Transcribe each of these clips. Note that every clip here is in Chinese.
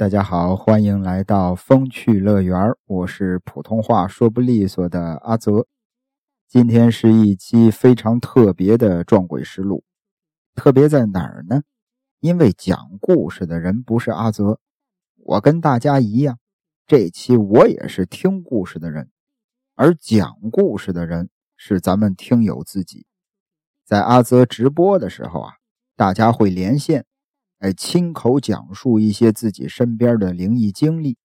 大家好，欢迎来到风趣乐园我是普通话说不利索的阿泽。今天是一期非常特别的撞鬼实录，特别在哪儿呢？因为讲故事的人不是阿泽，我跟大家一样，这期我也是听故事的人，而讲故事的人是咱们听友自己。在阿泽直播的时候啊，大家会连线。哎，亲口讲述一些自己身边的灵异经历。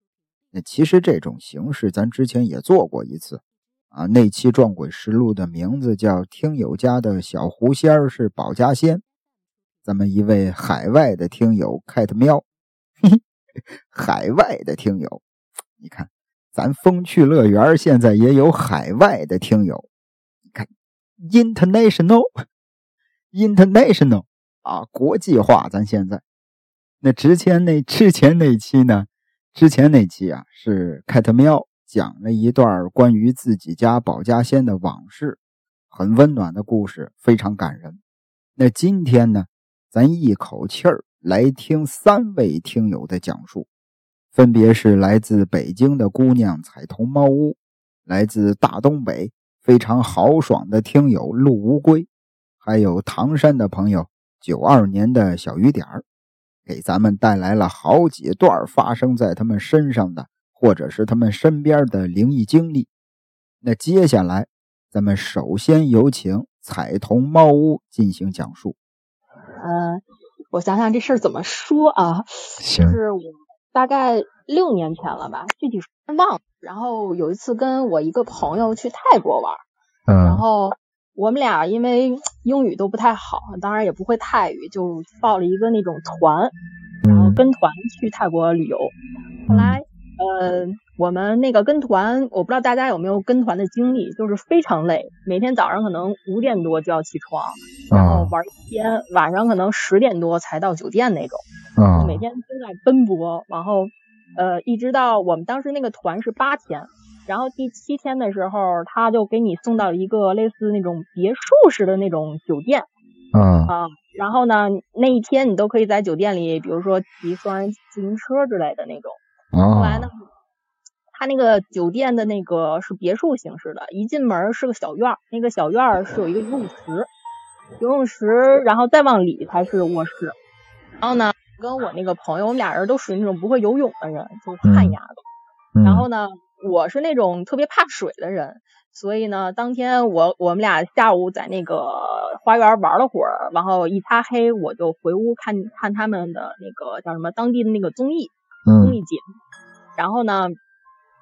那其实这种形式咱之前也做过一次啊。那期撞鬼实录的名字叫《听友家的小狐仙是保家仙》。咱们一位海外的听友 cat 喵，嘿嘿海外的听友，你看，咱风趣乐园现在也有海外的听友。你看，international，international。啊，国际化，咱现在那之前那之前那期呢？之前那期啊，是凯特喵讲了一段关于自己家保家仙的往事，很温暖的故事，非常感人。那今天呢，咱一口气儿来听三位听友的讲述，分别是来自北京的姑娘彩童猫屋，来自大东北非常豪爽的听友陆乌龟，还有唐山的朋友。九二年的小雨点儿，给咱们带来了好几段发生在他们身上的，或者是他们身边的灵异经历。那接下来，咱们首先有请彩童猫屋进行讲述。嗯，我想想这事儿怎么说啊？行，是我大概六年前了吧，具体忘了。然后有一次跟我一个朋友去泰国玩，嗯，然后。我们俩因为 英语都不太好，当然也不会泰语，就报了一个那种团，然后跟团去泰国旅游。后来，呃，我们那个跟团，我不知道大家有没有跟团的经历，就是非常累，每天早上可能五点多就要起床，然后玩一天，晚上可能十点多才到酒店那种，每天都在奔波，然后，呃，一直到我们当时那个团是八天。然后第七天的时候，他就给你送到一个类似那种别墅式的那种酒店，嗯啊，然后呢，那一天你都可以在酒店里，比如说骑双人自行车之类的那种。后来呢，他那个酒店的那个是别墅形式的，一进门是个小院儿，那个小院儿是有一个游泳池，游泳池，然后再往里才是卧室。然后呢，跟我那个朋友，我们俩人都属于那种不会游泳的人，就旱鸭子。然后呢。我是那种特别怕水的人，所以呢，当天我我们俩下午在那个花园玩了会儿，然后一擦黑，我就回屋看看他们的那个叫什么当地的那个综艺综艺节目。然后呢，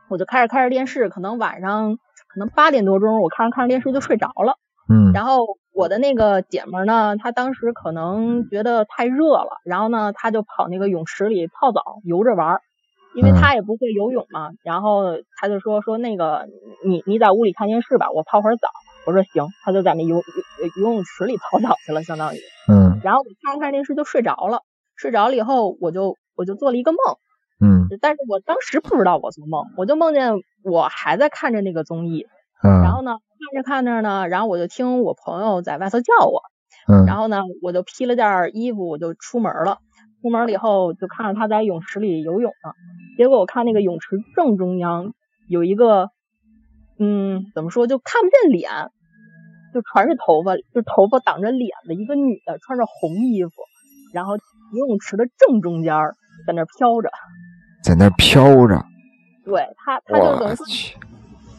我就开始看着电视，可能晚上可能八点多钟，我看着看着电视就睡着了。嗯。然后我的那个姐们呢，她当时可能觉得太热了，然后呢，她就跑那个泳池里泡澡游着玩。因为他也不会游泳嘛，然后他就说说那个你你在屋里看电视吧，我泡会儿澡。我说行，他就在那游游游泳池里泡澡去了，相当于。嗯。然后我看着看电视就睡着了，睡着了以后我就我就做了一个梦。嗯。但是我当时不知道我做梦，我就梦见我还在看着那个综艺。嗯。然后呢，看着看着呢，然后我就听我朋友在外头叫我。嗯。然后呢，我就披了件衣服，我就出门了。出门了以后，就看着他在泳池里游泳呢。结果我看那个泳池正中央有一个，嗯，怎么说就看不见脸，就全是头发，就头发挡着脸的一个女的，穿着红衣服，然后游泳池的正中间在那飘着，在那飘着。对他，他就等于说，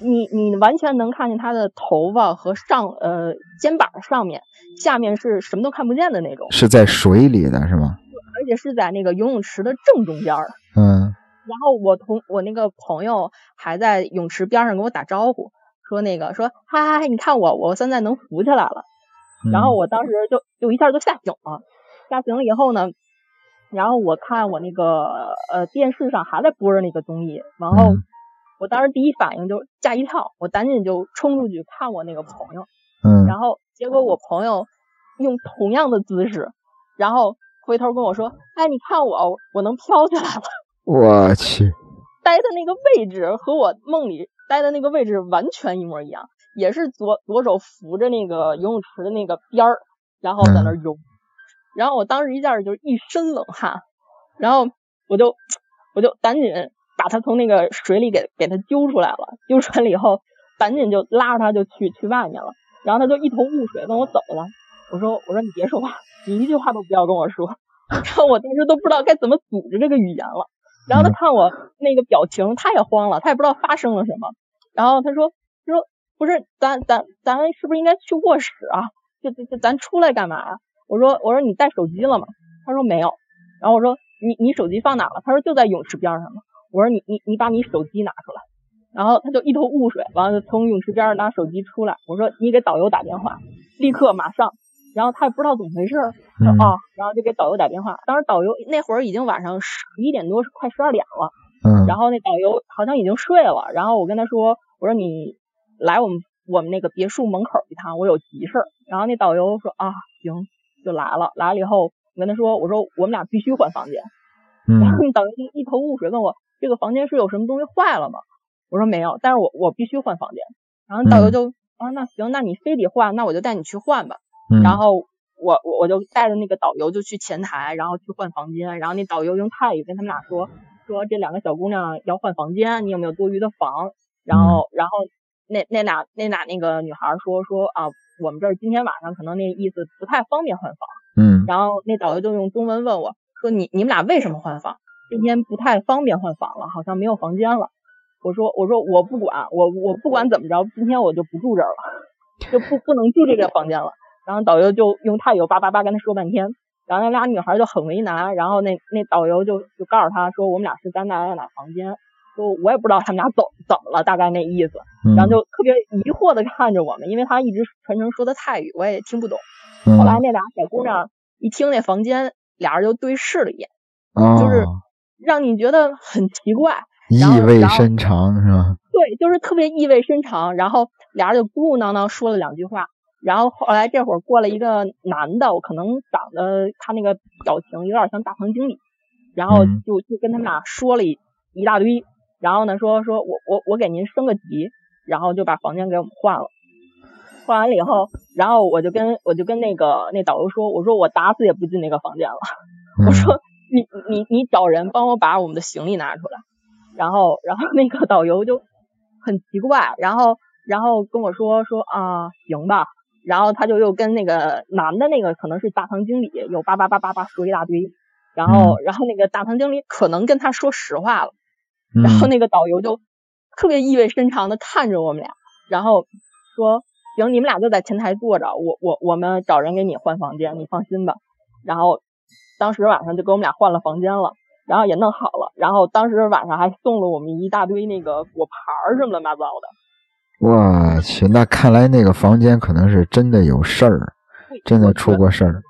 你你完全能看见他的头发和上呃肩膀上面，下面是什么都看不见的那种。是在水里的是吗？而且是在那个游泳池的正中间嗯。然后我同我那个朋友还在泳池边上跟我打招呼，说那个说嗨嗨嗨，你看我我现在能浮起来了。然后我当时就就一下就吓醒了，吓醒了以后呢，然后我看我那个呃电视上还在播着那个综艺，然后我当时第一反应就吓一跳，我赶紧就冲出去看我那个朋友。嗯。然后结果我朋友用同样的姿势，然后。回头跟我说，哎，你看我，我能飘起来了。我去，待的那个位置和我梦里待的那个位置完全一模一样，也是左左手扶着那个游泳池的那个边儿，然后在那游。然后我当时一下就一身冷汗，然后我就我就赶紧把他从那个水里给给他揪出来了，揪出来了以后，赶紧就拉着他就去去外面了，然后他就一头雾水问我走了。我说我说你别说话，你一句话都不要跟我说。然后我当时都不知道该怎么组织这个语言了。然后他看我那个表情，他也慌了，他也不知道发生了什么。然后他说他说不是咱咱咱是不是应该去卧室啊？就就就咱出来干嘛呀？我说我说你带手机了吗？他说没有。然后我说你你手机放哪了？他说就在泳池边上嘛。我说你你你把你手机拿出来。然后他就一头雾水，完了从泳池边拿手机出来。我说你给导游打电话，立刻马上。然后他也不知道怎么回事，说啊，然后就给导游打电话。当时导游那会儿已经晚上十一点多，快十二点了。嗯。然后那导游好像已经睡了。然后我跟他说，我说你来我们我们那个别墅门口一趟，我有急事儿。然后那导游说啊，行，就来了。来了以后，我跟他说，我说我们俩必须换房间。嗯。然后那导游一一头雾水，问我这个房间是有什么东西坏了吗？我说没有，但是我我必须换房间。然后导游就啊，那行，那你非得换，那我就带你去换吧。然后我我我就带着那个导游就去前台，然后去换房间。然后那导游用泰语跟他们俩说说这两个小姑娘要换房间，你有没有多余的房？然后然后那那俩那俩那个女孩说说啊，我们这儿今天晚上可能那意思不太方便换房。嗯。然后那导游就用中文问我说你你们俩为什么换房？今天不太方便换房了，好像没有房间了。我说我说我不管我我不管怎么着，今天我就不住这儿了，就不不能住这个房间了。然后导游就用泰语叭叭叭跟他说半天，然后那俩女孩就很为难，然后那那导游就就告诉他说我们俩是在哪哪哪房间，说我也不知道他们俩怎怎么了，大概那意思，然后就特别疑惑的看着我们，因为他一直全程说的泰语，我也听不懂。后来那俩小姑娘一听那房间，俩人就对视了一眼，就是让你觉得很奇怪，意味深长是吧？对，就是特别意味深长，然后俩人就嘟嘟囔囔说了两句话。然后后来这会儿过来一个男的，我可能长得他那个表情有点像大堂经理，然后就就跟他们俩说了一一大堆，然后呢说说我我我给您升个级，然后就把房间给我们换了，换完了以后，然后我就跟我就跟那个那导游说，我说我打死也不进那个房间了，我说你你你找人帮我把我们的行李拿出来，然后然后那个导游就很奇怪，然后然后跟我说说啊行吧。然后他就又跟那个男的那个可能是大堂经理又叭叭叭叭叭说一大堆，然后然后那个大堂经理可能跟他说实话了，然后那个导游就特别意味深长的看着我们俩，然后说行你们俩就在前台坐着，我我我们找人给你换房间，你放心吧。然后当时晚上就给我们俩换了房间了，然后也弄好了，然后当时晚上还送了我们一大堆那个果盘儿什么乱七八糟的。我去，那看来那个房间可能是真的有事儿，真的出过事儿。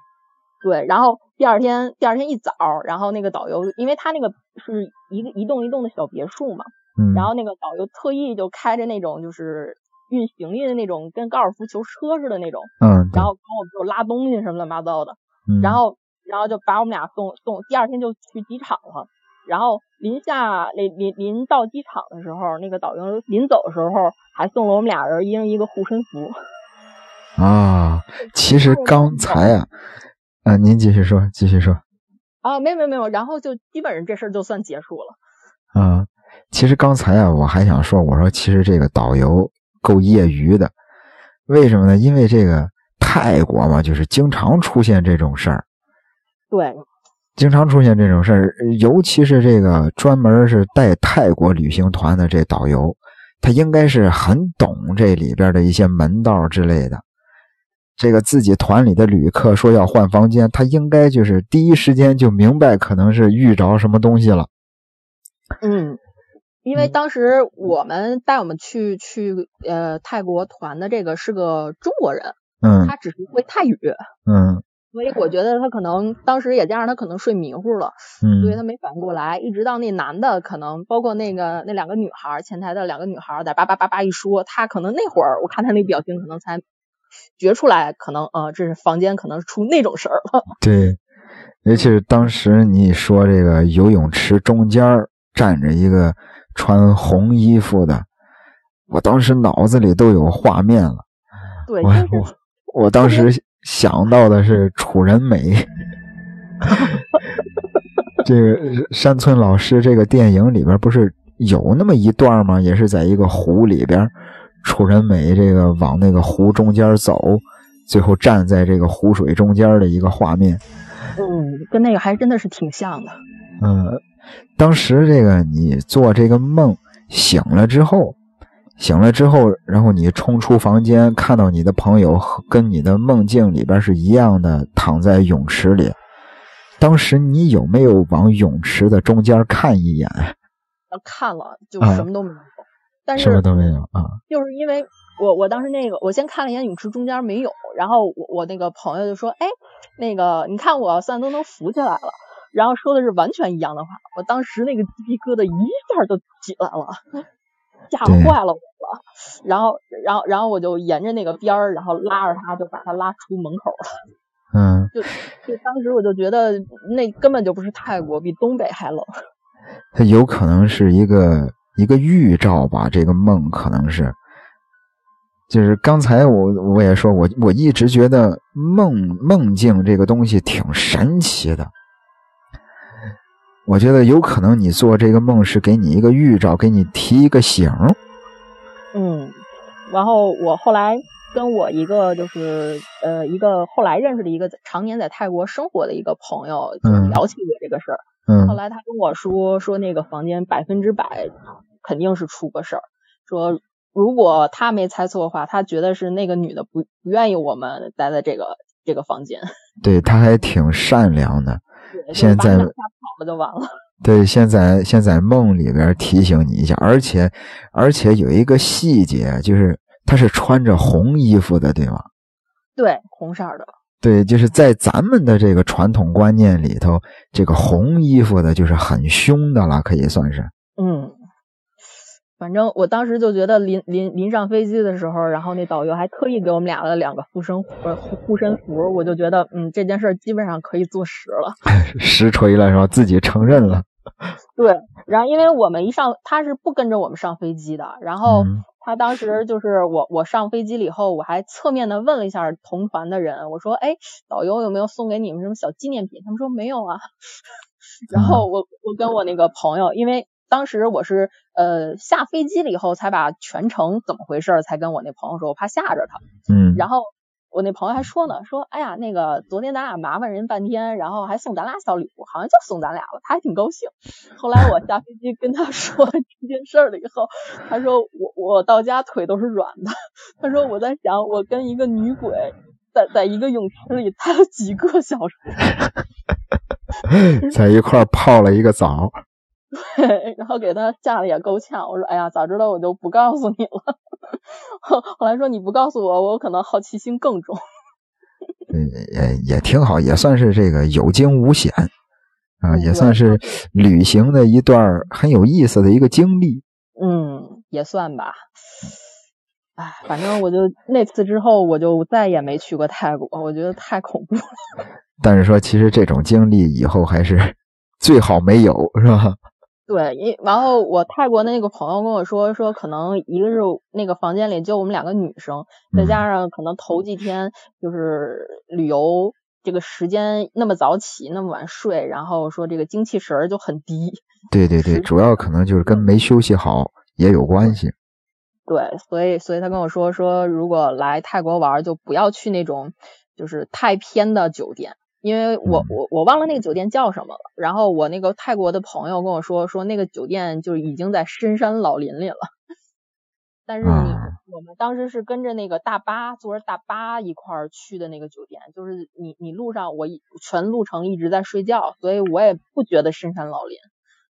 对，然后第二天，第二天一早，然后那个导游，因为他那个是一个一栋一栋的小别墅嘛，嗯，然后那个导游特意就开着那种就是运行李的那种跟高尔夫球车似的那种，嗯，然后帮我们就拉东西什么乱七八糟的，嗯，然后然后就把我们俩送送，第二天就去机场了。然后临下临临临到机场的时候，那个导游临走的时候还送了我们俩人一人一个护身符。啊，其实刚才啊，啊，您继续说，继续说。啊，没有没有没有，然后就基本上这事儿就算结束了。啊，其实刚才啊，我还想说，我说其实这个导游够业余的，为什么呢？因为这个泰国嘛，就是经常出现这种事儿。对。经常出现这种事儿，尤其是这个专门是带泰国旅行团的这导游，他应该是很懂这里边的一些门道之类的。这个自己团里的旅客说要换房间，他应该就是第一时间就明白，可能是遇着什么东西了。嗯，因为当时我们带我们去去呃泰国团的这个是个中国人，嗯，他只是会泰语，嗯。所以我觉得他可能当时也加上他可能睡迷糊了，嗯，所以他没反应过来。一直到那男的可能包括那个那两个女孩前台的两个女孩在叭叭叭叭一说，他可能那会儿我看他那表情可能才觉出来，可能呃这是房间可能出那种事儿了。对，尤其是当时你说这个游泳池中间站着一个穿红衣服的，我当时脑子里都有画面了。对，我我我当时。想到的是楚人美，这个山村老师这个电影里边不是有那么一段吗？也是在一个湖里边，楚人美这个往那个湖中间走，最后站在这个湖水中间的一个画面。嗯，跟那个还真的是挺像的。嗯，当时这个你做这个梦醒了之后。醒了之后，然后你冲出房间，看到你的朋友跟你的梦境里边是一样的，躺在泳池里。当时你有没有往泳池的中间看一眼？看了，就什么都没有。但是什么都没有啊？就是因为我我当时那个，我先看了一眼泳池中间没有，然后我我那个朋友就说：“哎，那个你看我现在都能浮起来了。”然后说的是完全一样的话，我当时那个鸡皮疙瘩一下就起来了。吓坏了我了，然后，然后，然后我就沿着那个边儿，然后拉着他，就把他拉出门口了。嗯，就就当时我就觉得那根本就不是泰国，比东北还冷。它有可能是一个一个预兆吧，这个梦可能是，就是刚才我我也说，我我一直觉得梦梦境这个东西挺神奇的。我觉得有可能你做这个梦是给你一个预兆，给你提一个醒。嗯，然后我后来跟我一个就是呃一个后来认识的一个常年在泰国生活的一个朋友聊起过这个事儿。嗯。后来他跟我说说那个房间百分之百肯定是出个事儿，说如果他没猜错的话，他觉得是那个女的不不愿意我们待在这个这个房间。对，他还挺善良的。现在跑了就完了。对，现在现在梦里边提醒你一下，而且而且有一个细节，就是他是穿着红衣服的，对吗？对，红色的。对，就是在咱们的这个传统观念里头，这个红衣服的就是很凶的了，可以算是。嗯。反正我当时就觉得临临临上飞机的时候，然后那导游还特意给我们俩了两个护身护护身符，我就觉得嗯这件事基本上可以坐实了，实锤了是吧？自己承认了。对，然后因为我们一上他是不跟着我们上飞机的，然后他当时就是我我上飞机了以后，我还侧面的问了一下同团的人，我说哎导游有没有送给你们什么小纪念品？他们说没有啊。然后我我跟我那个朋友因为。当时我是呃下飞机了以后才把全程怎么回事才跟我那朋友说，我怕吓着他。嗯。然后我那朋友还说呢，说哎呀那个昨天咱俩麻烦人半天，然后还送咱俩小礼物，好像就送咱俩了，他还挺高兴。后来我下飞机跟他说 这件事了以后，他说我我到家腿都是软的。他说我在想我跟一个女鬼在在一个泳池里待了几个小时，在一块泡了一个澡。对，然后给他吓得也够呛。我说：“哎呀，早知道我就不告诉你了。”后后来说你不告诉我，我可能好奇心更重。嗯，也也挺好，也算是这个有惊无险啊，也算是旅行的一段很有意思的一个经历。嗯，也算吧。哎，反正我就那次之后，我就再也没去过泰国，我觉得太恐怖了。但是说，其实这种经历以后还是 最好没有，是吧？对，因然后我泰国的那个朋友跟我说，说可能一个是那个房间里就我们两个女生，再加上可能头几天就是旅游这个时间那么早起那么晚睡，然后说这个精气神儿就很低。对对对，主要可能就是跟没休息好也有关系。对，所以所以他跟我说说，如果来泰国玩，就不要去那种就是太偏的酒店。因为我我我忘了那个酒店叫什么了，然后我那个泰国的朋友跟我说说那个酒店就已经在深山老林里了，但是你我们当时是跟着那个大巴坐着大巴一块儿去的那个酒店，就是你你路上我全路程一直在睡觉，所以我也不觉得深山老林，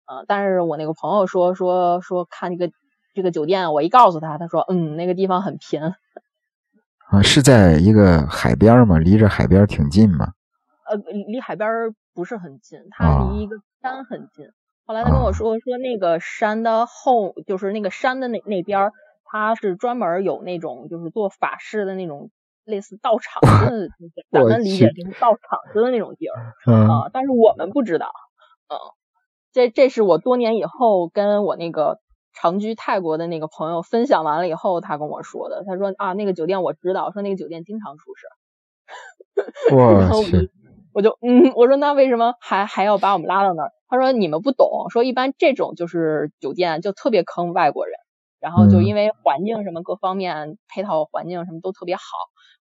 啊，但是我那个朋友说说说看这个这个酒店，我一告诉他，他说嗯那个地方很偏，啊是在一个海边嘛？离着海边挺近吗？呃，离海边不是很近，它离一个山很近。后来他跟我说，说那个山的后，就是那个山的那那边，它是专门有那种就是做法事的那种类似道场 的，咱们理解就是道场子的那种地儿啊。但是我们不知道，嗯，这这是我多年以后跟我那个长居泰国的那个朋友分享完了以后，他跟我说的。他说啊，那个酒店我知道，说那个酒店经常出事。我去。我就嗯，我说那为什么还还要把我们拉到那儿？他说你们不懂，说一般这种就是酒店就特别坑外国人，然后就因为环境什么各方面配套环境什么都特别好，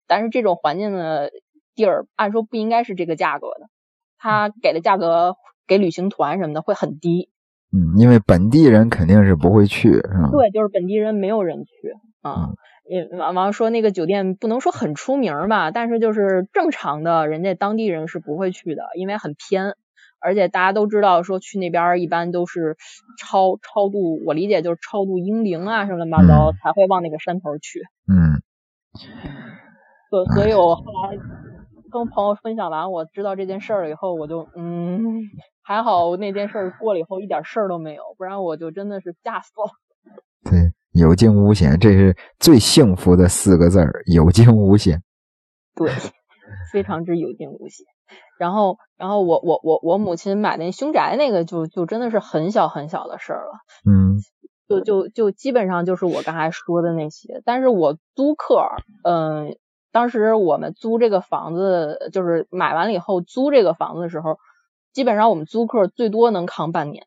但是这种环境的地儿按说不应该是这个价格的，他给的价格给旅行团什么的会很低。嗯，因为本地人肯定是不会去，是吧？对，就是本地人没有人去啊。也完完说那个酒店不能说很出名吧，但是就是正常的人家当地人是不会去的，因为很偏，而且大家都知道说去那边一般都是超超度，我理解就是超度英灵啊什么乱七八糟才会往那个山头去。嗯。所所以，我后来跟朋友分享完我知道这件事儿以后，我就嗯。还好那件事儿过了以后一点事儿都没有，不然我就真的是吓死了。对，有惊无险，这是最幸福的四个字儿，有惊无险。对，非常之有惊无险。然后，然后我我我我母亲买那凶宅那个，就就真的是很小很小的事儿了。嗯。就就就基本上就是我刚才说的那些，但是我租客，嗯，当时我们租这个房子，就是买完了以后租这个房子的时候。基本上我们租客最多能扛半年，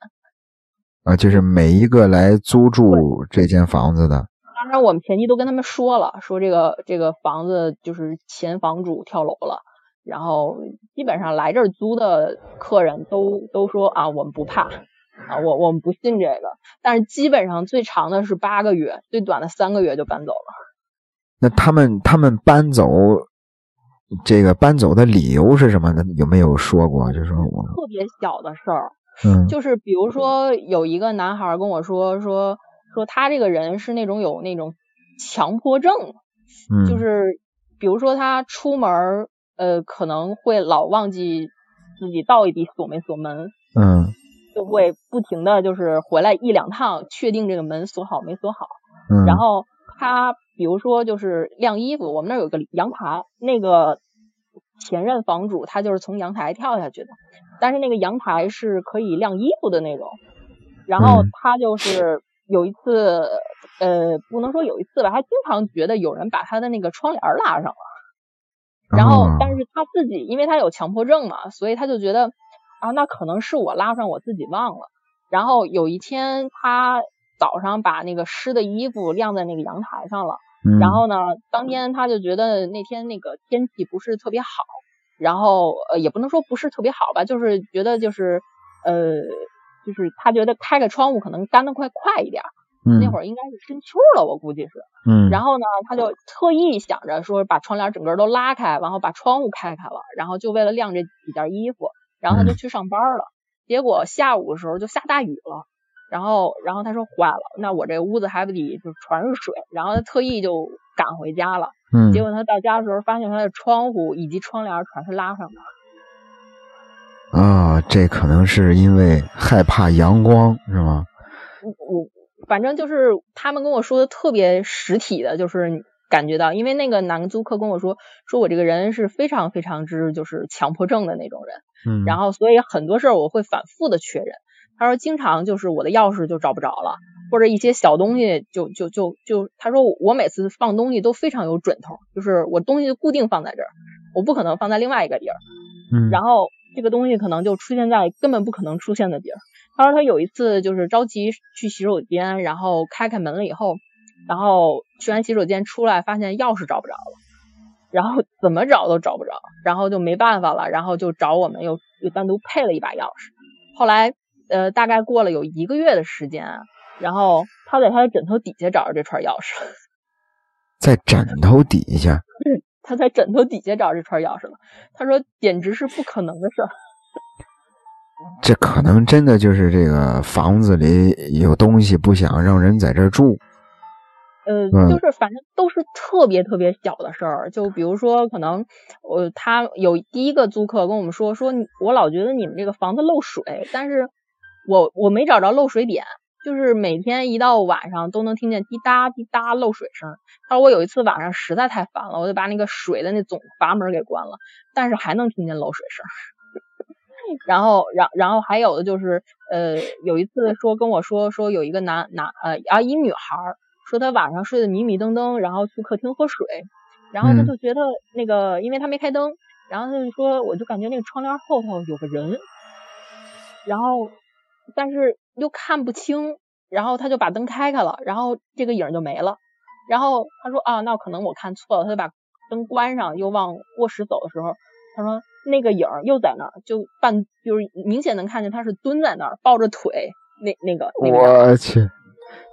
啊，就是每一个来租住这间房子的。当然，我们前期都跟他们说了，说这个这个房子就是前房主跳楼了，然后基本上来这儿租的客人都都说啊，我们不怕啊，我我们不信这个。但是基本上最长的是八个月，最短的三个月就搬走了。那他们他们搬走。这个搬走的理由是什么呢？有没有说过？就是我特别小的事儿，嗯，就是比如说有一个男孩跟我说说说他这个人是那种有那种强迫症，嗯，就是比如说他出门呃可能会老忘记自己到底锁没锁门，嗯，就会不停的就是回来一两趟确定这个门锁好没锁好，嗯，然后他比如说就是晾衣服，我们那儿有个阳台，那个。前任房主他就是从阳台跳下去的，但是那个阳台是可以晾衣服的那种。然后他就是有一次，呃，不能说有一次吧，他经常觉得有人把他的那个窗帘拉上了。然后，但是他自己因为他有强迫症嘛，所以他就觉得啊，那可能是我拉上，我自己忘了。然后有一天他早上把那个湿的衣服晾在那个阳台上了。然后呢，当天他就觉得那天那个天气不是特别好，然后呃也不能说不是特别好吧，就是觉得就是呃就是他觉得开个窗户可能干得快快一点。嗯。那会儿应该是深秋了，我估计是。嗯。然后呢，他就特意想着说把窗帘整个都拉开，然后把窗户开开了，然后就为了晾这几件衣服，然后他就去上班了。结果下午的时候就下大雨了。然后，然后他说坏了，那我这屋子还不得就全是水？然后他特意就赶回家了。嗯。结果他到家的时候，发现他的窗户以及窗帘全是拉上的。啊，这可能是因为害怕阳光，是吗？我我反正就是他们跟我说的特别实体的，就是感觉到，因为那个男租客跟我说，说我这个人是非常非常之就是强迫症的那种人。嗯。然后，所以很多事儿我会反复的确认。他说经常就是我的钥匙就找不着了，或者一些小东西就就就就他说我每次放东西都非常有准头，就是我东西固定放在这儿，我不可能放在另外一个地儿。嗯，然后这个东西可能就出现在根本不可能出现的地儿。他说他有一次就是着急去洗手间，然后开开门了以后，然后去完洗手间出来发现钥匙找不着了，然后怎么找都找不着，然后就没办法了，然后就找我们又又单独配了一把钥匙，后来。呃，大概过了有一个月的时间，然后他在他的枕头底下找着这串钥匙，在枕头底下，他在枕头底下找这串钥匙了。他说简直是不可能的事儿。这可能真的就是这个房子里有东西，不想让人在这住。呃，就是反正都是特别特别小的事儿，就比如说可能我他有第一个租客跟我们说，说我老觉得你们这个房子漏水，但是。我我没找着漏水点，就是每天一到晚上都能听见滴答滴答漏水声。他说我有一次晚上实在太烦了，我就把那个水的那总阀门给关了，但是还能听见漏水声。然后，然然后还有的就是呃有一次说跟我说说有一个男男呃啊一女孩说她晚上睡得迷迷瞪瞪，然后去客厅喝水，然后她就觉得那个因为她没开灯，然后她就说我就感觉那个窗帘后头有个人。然后但是又看不清，然后他就把灯开开了，然后这个影就没了。然后他说啊，那可能我看错了，他就把灯关上，又往卧室走的时候，他说那个影又在那儿，就半就是明显能看见他是蹲在那儿，抱着腿，那那个那个。我去，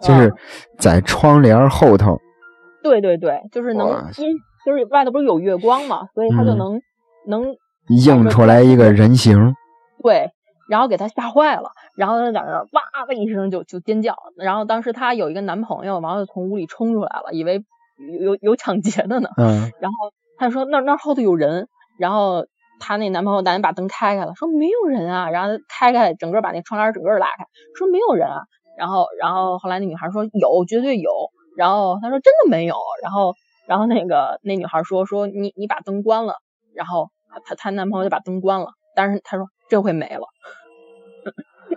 就是在窗帘后头。对对对，就是能因就是外头不是有月光嘛，所以他就能能映出来一个人形。对。然后给他吓坏了，然后他在那儿哇的一声就就尖叫，然后当时她有一个男朋友，然后就从屋里冲出来了，以为有有抢劫的呢。嗯。然后她就说那那后头有人，然后她那男朋友赶紧把灯开开了，说没有人啊，然后开开整个把那窗帘整个拉开，说没有人啊。然后然后后来那女孩说有绝对有，然后她说真的没有，然后然后那个那女孩说说你你把灯关了，然后她她男朋友就把灯关了，但是她说这回没了。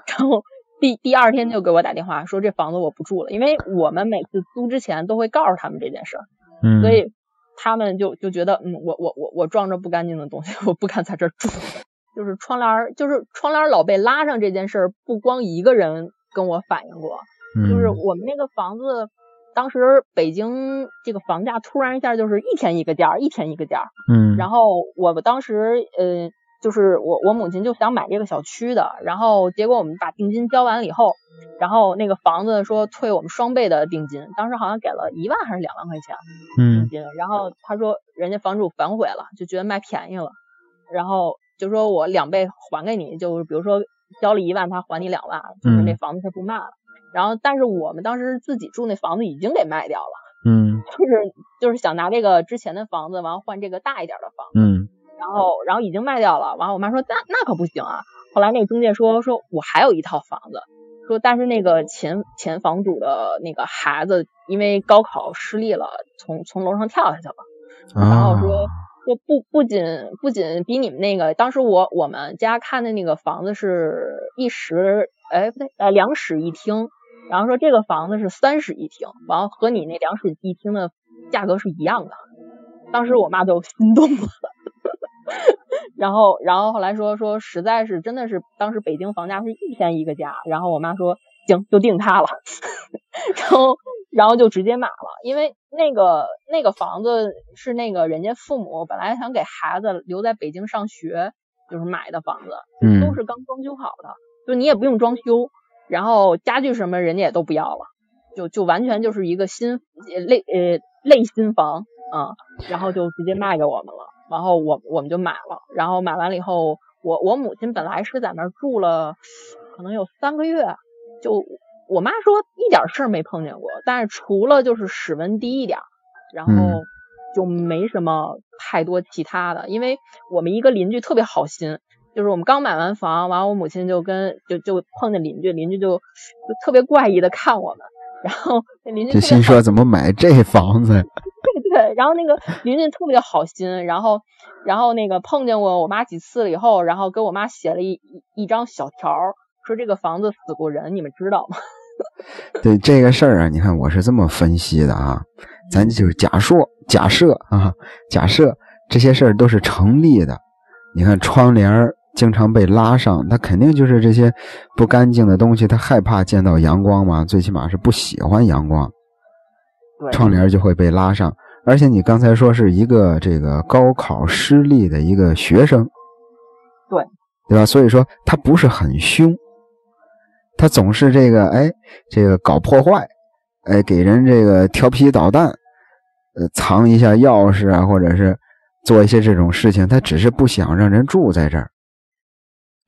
然后第第二天就给我打电话说这房子我不住了，因为我们每次租之前都会告诉他们这件事儿，所以他们就就觉得嗯我我我我装着不干净的东西，我不敢在这儿住。就是窗帘就是窗帘老被拉上这件事儿，不光一个人跟我反映过，就是我们那个房子当时北京这个房价突然一下就是一天一个价，一天一个价，嗯，然后我们当时呃。就是我我母亲就想买这个小区的，然后结果我们把定金交完了以后，然后那个房子说退我们双倍的定金，当时好像给了一万还是两万块钱定金，然后他说人家房主反悔了，就觉得卖便宜了，然后就说我两倍还给你，就是比如说交了一万，他还你两万，就是那房子他不卖了，然后但是我们当时自己住那房子已经给卖掉了，嗯，就是就是想拿这个之前的房子，完了换这个大一点的房子，嗯。然后，然后已经卖掉了。完后我妈说那那可不行啊。后来那个中介说说我还有一套房子，说但是那个前前房主的那个孩子因为高考失利了，从从楼上跳下去了。然后说说不不仅不仅比你们那个当时我我们家看的那个房子是一室哎不对呃两室一厅，然后说这个房子是三室一厅，完了和你那两室一厅的价格是一样的。当时我妈就心动了。然后，然后后来说说，实在是真的是当时北京房价是一天一个价，然后我妈说行，就定它了，然后然后就直接买了，因为那个那个房子是那个人家父母本来想给孩子留在北京上学，就是买的房子，都是刚装修好的，就你也不用装修，然后家具什么人家也都不要了，就就完全就是一个新类呃类新房啊，然后就直接卖给我们了。然后我我们就买了，然后买完了以后，我我母亲本来是在那儿住了，可能有三个月，就我妈说一点事儿没碰见过，但是除了就是室温低一点，然后就没什么太多其他的，因为我们一个邻居特别好心，就是我们刚买完房，完我母亲就跟就就碰见邻居，邻居就就特别怪异的看我们。然后那邻居就心说怎么买这房子？对 对，然后那个邻居特别好心，然后然后那个碰见过我妈几次了以后，然后给我妈写了一一张小条，说这个房子死过人，你们知道吗？对这个事儿啊，你看我是这么分析的啊，咱就是假说假设啊，假设这些事儿都是成立的。你看窗帘。经常被拉上，他肯定就是这些不干净的东西，他害怕见到阳光嘛，最起码是不喜欢阳光，窗帘就会被拉上。而且你刚才说是一个这个高考失利的一个学生，对对吧？所以说他不是很凶，他总是这个哎这个搞破坏，哎给人这个调皮捣蛋，呃藏一下钥匙啊，或者是做一些这种事情，他只是不想让人住在这儿。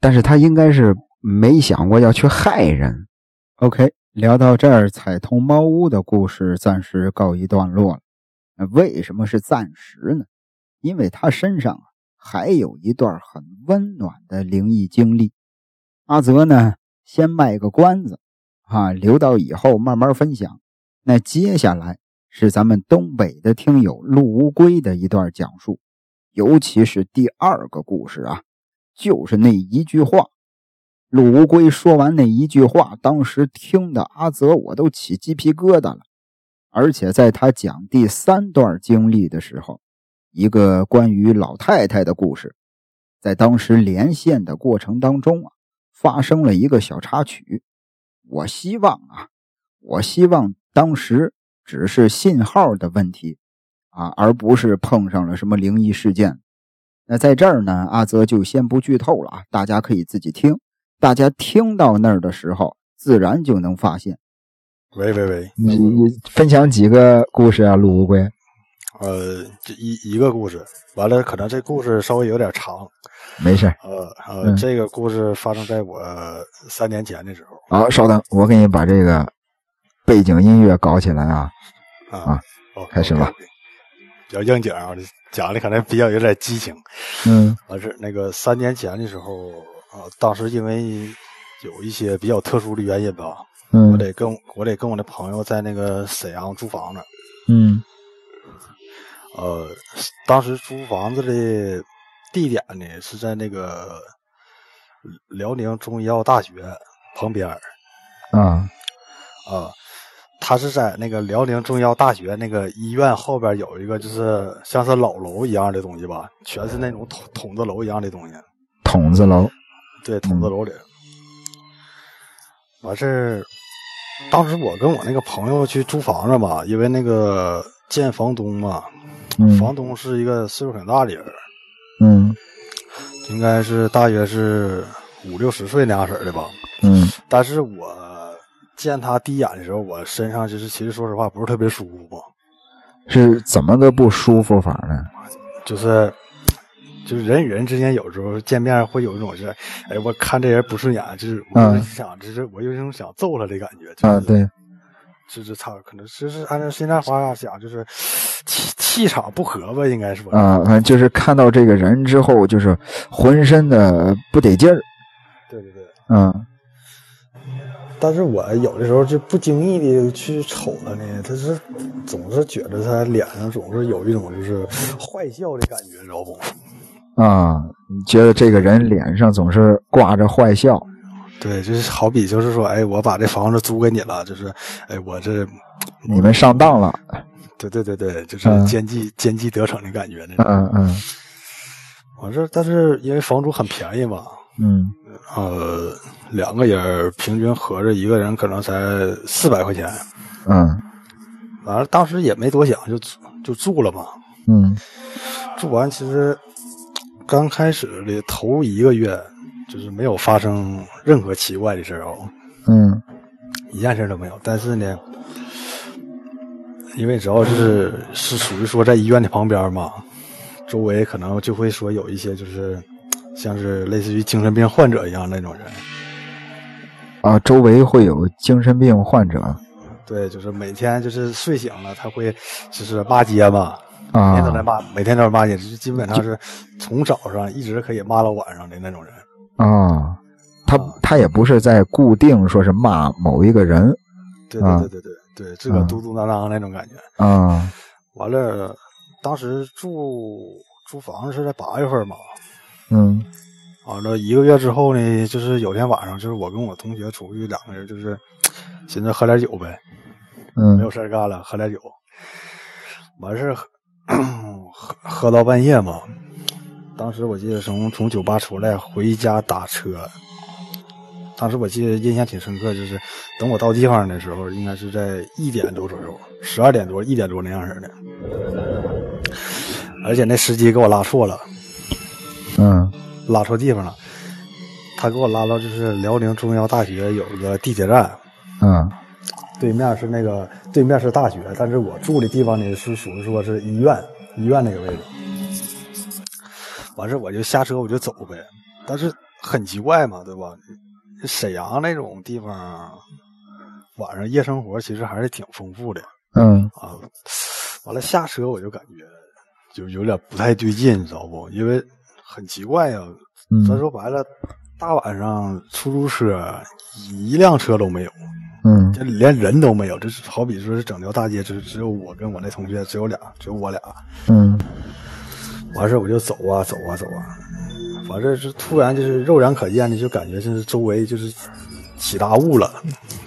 但是他应该是没想过要去害人。OK，聊到这儿，彩通猫屋的故事暂时告一段落了。为什么是暂时呢？因为他身上啊还有一段很温暖的灵异经历。阿泽呢，先卖个关子啊，留到以后慢慢分享。那接下来是咱们东北的听友陆乌龟的一段讲述，尤其是第二个故事啊。就是那一句话，陆乌龟说完那一句话，当时听的阿泽我都起鸡皮疙瘩了。而且在他讲第三段经历的时候，一个关于老太太的故事，在当时连线的过程当中啊，发生了一个小插曲。我希望啊，我希望当时只是信号的问题啊，而不是碰上了什么灵异事件。那在这儿呢，阿泽就先不剧透了啊，大家可以自己听。大家听到那儿的时候，自然就能发现。喂喂喂，你你分享几个故事啊，陆乌龟？呃，这一一个故事，完了，可能这故事稍微有点长。没事。呃呃，这个故事发生在我三年前的时候。好，稍等，我给你把这个背景音乐搞起来啊啊！开始吧。比较应景啊，讲的可能比较有点激情。嗯。完事那个三年前的时候啊，当时因为有一些比较特殊的原因吧。我得跟我得跟我的朋友在那个沈阳租房子。嗯。呃，当时租房子的地点呢是在那个辽宁中医药大学旁边啊啊，他是在那个辽宁中医药大学那个医院后边有一个就是像是老楼一样的东西吧，全是那种筒筒子楼一样的东西。筒子楼。对，筒子楼里。完事儿，当时我跟我那个朋友去租房子嘛，因为那个见房东嘛，房东是一个岁数很大的人，嗯，应该是大约是五六十岁那样式的吧，嗯，但是我见他第一眼的时候，我身上就是其实说实话不是特别舒服吧，是怎么个不舒服法呢？就是。就是人与人之间有时候见面会有一种是，哎，我看这人不顺眼，就是我就想，就是我有一种想揍他的感觉。啊，对，就是差，可能就是按照现在话讲，就是气气场不合吧，应该是。啊，反正就是看到这个人之后，就是浑身的不得劲儿。对对对。嗯。但是我有的时候就不经意的去瞅他呢，他是总是觉得他脸上总是有一种就是坏笑的感觉，知道不？啊，你觉得这个人脸上总是挂着坏笑？对，就是好比就是说，哎，我把这房子租给你了，就是，哎，我这你们上当了。对对对对，就是奸计奸计得逞的感觉呢。嗯嗯。我这但是因为房租很便宜嘛。嗯。呃，两个人平均合着一个人可能才四百块钱。嗯。完了，当时也没多想，就就住了嘛。嗯。住完其实。刚开始的头一个月，就是没有发生任何奇怪的事儿哦，嗯，一件事都没有。但是呢，因为主要是是属于说在医院的旁边嘛，周围可能就会说有一些就是像是类似于精神病患者一样那种人。啊，周围会有精神病患者。对，就是每天就是睡醒了，他会就是骂街嘛。每天都在骂，每天都在骂街，就基本上是从早上一直可以骂到晚上的那种人。啊，他他也不是在固定说是骂某一个人。对对对对对对，自个嘟嘟囔囔那种感觉。啊，完了，当时住租房子是在八月份嘛。嗯。完了一个月之后呢，就是有天晚上，就是我跟我同学出去两个人，就是寻思喝点酒呗。嗯。没有事干了，喝点酒。完事 喝。喝喝到半夜嘛，当时我记得从从酒吧出来回家打车，当时我记得印象挺深刻，就是等我到地方的时候，应该是在一点多左右，十二点多一点多那样式的，而且那司机给我拉错了，嗯，拉错地方了，他给我拉到就是辽宁中医药大学有个地铁站，嗯。对面是那个，对面是大学，但是我住的地方呢是属于说是医院，医院那个位置。完事我就下车我就走呗，但是很奇怪嘛，对吧？沈阳那种地方，晚上夜生活其实还是挺丰富的。嗯。啊，完了下车我就感觉就有点不太对劲，你知道不？因为很奇怪呀。咱说白了，大晚上出租车一辆车都没有。嗯，这连人都没有，这是好比说是整条大街，只只有我跟我那同学，只有俩，只有我俩。嗯，完事我就走啊走啊走啊，完事是突然就是肉眼可见的，就感觉就是周围就是起大雾了，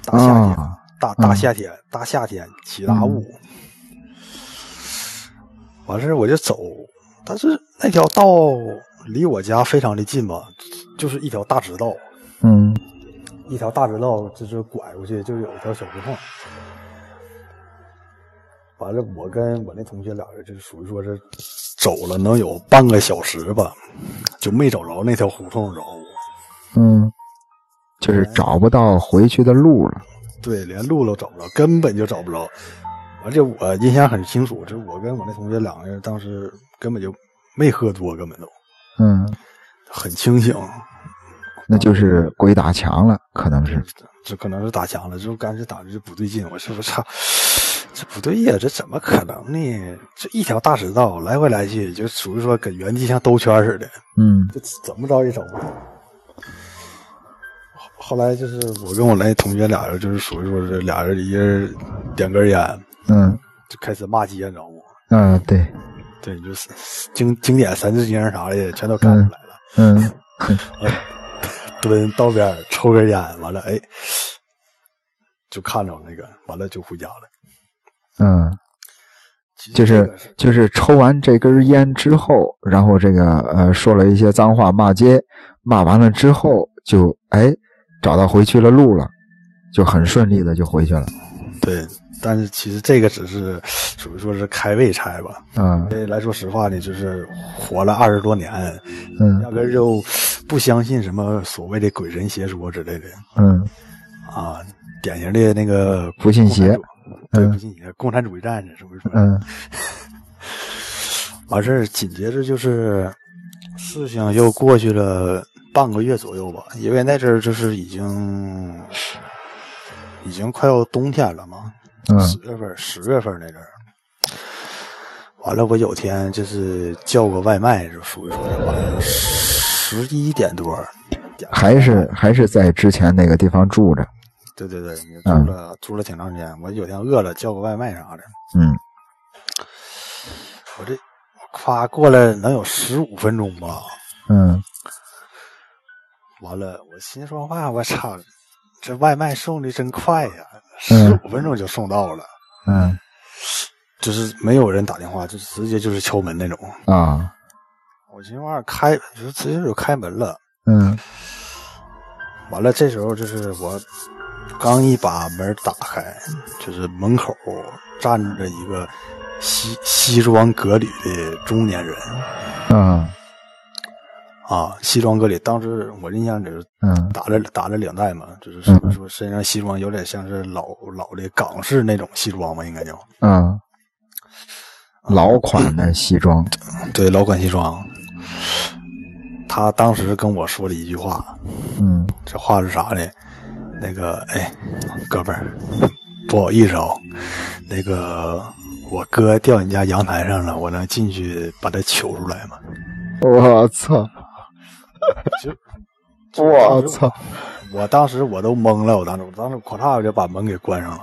大夏天，大大夏天，大夏天起大雾。完事我就走，但是那条道离我家非常的近吧，就是一条大直道。嗯，一条大直道，就是拐过去就有一条小胡同。完了，我跟我那同学俩人，就是属于说是走了能有半个小时吧，就没找着那条胡同，知道不？嗯，就是找不到回去的路了。对，连路都找不着，根本就找不着。而且我印象很清楚，就是我跟我那同学两个人当时根本就没喝多，根本都，嗯，很清醒。那就是鬼打墙了，可能是，这可能是打墙了，就感觉打的就不对劲。我说我操！这不对呀，这怎么可能呢？这一条大直道来回来去，就属于说搁原地像兜圈似的。嗯，这怎么着也找不着。后来就是我跟我那同学俩人，就是属于说是俩人一人点根烟，嗯，就开始骂街，你知道不？嗯，对，对，就是经经典三字经啥的全都干出来了。嗯，蹲道边抽根烟，完了哎，就看着那个，完了就回家了。嗯，就是就是抽完这根烟之后，然后这个呃说了一些脏话骂街，骂完了之后就哎找到回去的路了，就很顺利的就回去了。对，但是其实这个只是 属于说是开胃菜吧。嗯，来说实话呢，就是活了二十多年，嗯，压根就不相信什么所谓的鬼神邪说之类的。嗯，啊，典型的那个不信邪。对不信邪，共产主义战士是不是？嗯。完事儿，紧接着就是事情又过去了半个月左右吧，因为那阵儿就是已经已经快要冬天了嘛，十月份、十月份那阵儿。完了，我有天就是叫个外卖，就属于说晚上十一点多，还是还是在之前那个地方住着。对对对，你住了住了挺长时间。我有天饿了，叫个外卖啥的。嗯，我这夸过来能有十五分钟吧。嗯，完了，我心说话，我操，这外卖送的真快呀，十五分钟就送到了。嗯，就是没有人打电话，就直接就是敲门那种。啊，我寻思开，就直接就开门了。嗯，完了，这时候就是我。刚一把门打开，就是门口站着一个西西装革履的中年人。嗯，啊，西装革履，当时我印象里是，嗯，打着打了领带嘛，就是说身上西装有点像是老老的港式那种西装吧，应该叫。嗯，老款的西装。对，老款西装。他当时跟我说了一句话。嗯，这话是啥呢？那个，哎，哥们儿，不好意思哦，那个我哥掉你家阳台上了，我能进去把他取出来吗？我操！就我操！我当时我都懵了，我当时我当时咔嚓就把门给关上了，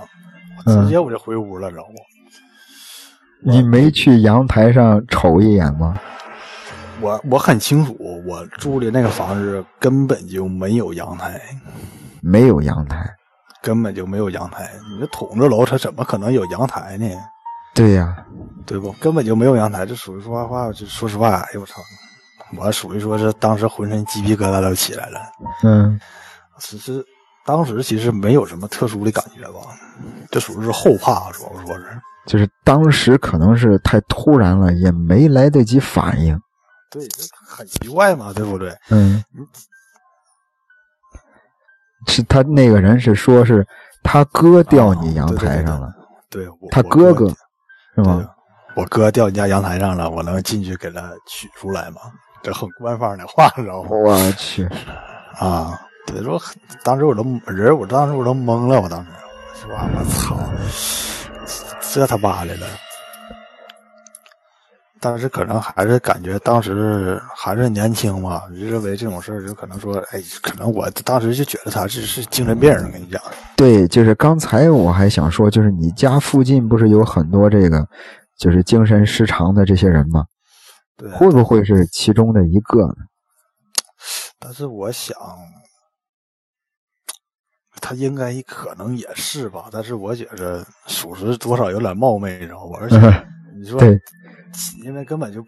我直接我就回屋了，知道不？你没去阳台上瞅一眼吗？我我很清楚，我住的那个房子根本就没有阳台。没有阳台，根本就没有阳台。你这筒子楼，它怎么可能有阳台呢？对呀，对不？根本就没有阳台。这属于说话话，就说实话，哎呦我操！我属于说是当时浑身鸡皮疙瘩都起来了。嗯，只是当时其实没有什么特殊的感觉吧，这属于是后怕，主要说是。就是当时可能是太突然了，也没来得及反应。对，这很奇怪嘛，对不对？嗯。是他那个人是说，是他哥掉你阳台上了，对，他哥哥是吗？我哥掉你家阳台上了，我能进去给他取出来吗？这很官方的话，知道吗？我去啊！对，说当时我都人，我当时我都懵了，我当时是吧？我操，这他妈的了！但是可能还是感觉当时还是年轻嘛，就认为这种事儿就可能说，哎，可能我当时就觉得他是是精神病。我跟你讲，对，就是刚才我还想说，就是你家附近不是有很多这个就是精神失常的这些人吗？对，会不会是其中的一个呢？但是我想，他应该可能也是吧。但是我觉着属实多少有点冒昧，你知道吧？而且你说。对。因为根本就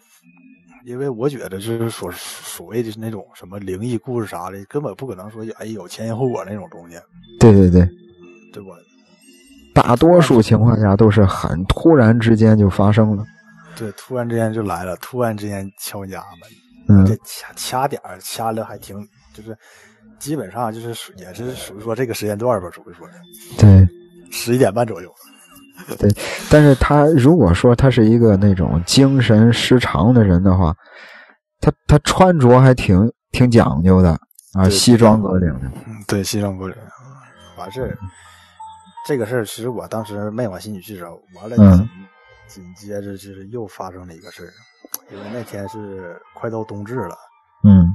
因为我觉得就是所所谓的那种什么灵异故事啥的，根本不可能说哎有前因后果那种东西。对对对，对吧？大多数情况下都是很突然之间就发生了。对，突然之间就来了，突然之间敲家门，这掐掐点掐的还挺，就是基本上就是也是属于说这个时间段吧，属于说的。对，十一点半左右。对，但是他如果说他是一个那种精神失常的人的话，他他穿着还挺挺讲究的啊，西装革领的。对，西装革领。完事这个事儿其实我当时没往心里去找，完了。紧接着就是又发生了一个事儿，因为那天是快到冬至了。嗯，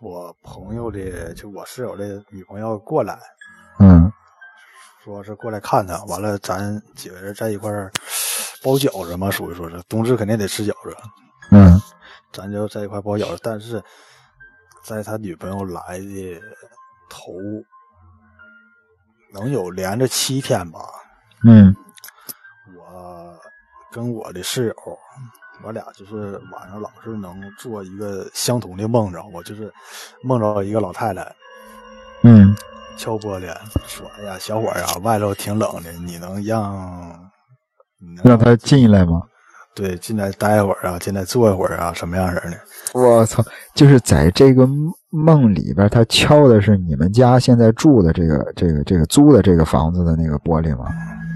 我朋友的就我室友的女朋友过来，嗯，说是过来看他，完了咱几个人在一块儿包饺子嘛，属于说是冬至肯定得吃饺子。嗯，咱就在一块包饺子，但是在他女朋友来的头能有连着七天吧。嗯。跟我的室友，我俩就是晚上老是能做一个相同的梦，知道不？就是梦着一个老太太，嗯，敲玻璃说：“哎呀，小伙儿啊，外头挺冷的，你能让让他进来吗？”对，进来待一会儿啊，进来坐一会儿啊，什么样式的？我操！就是在这个梦里边，他敲的是你们家现在住的这个、这个、这个租的这个房子的那个玻璃吗？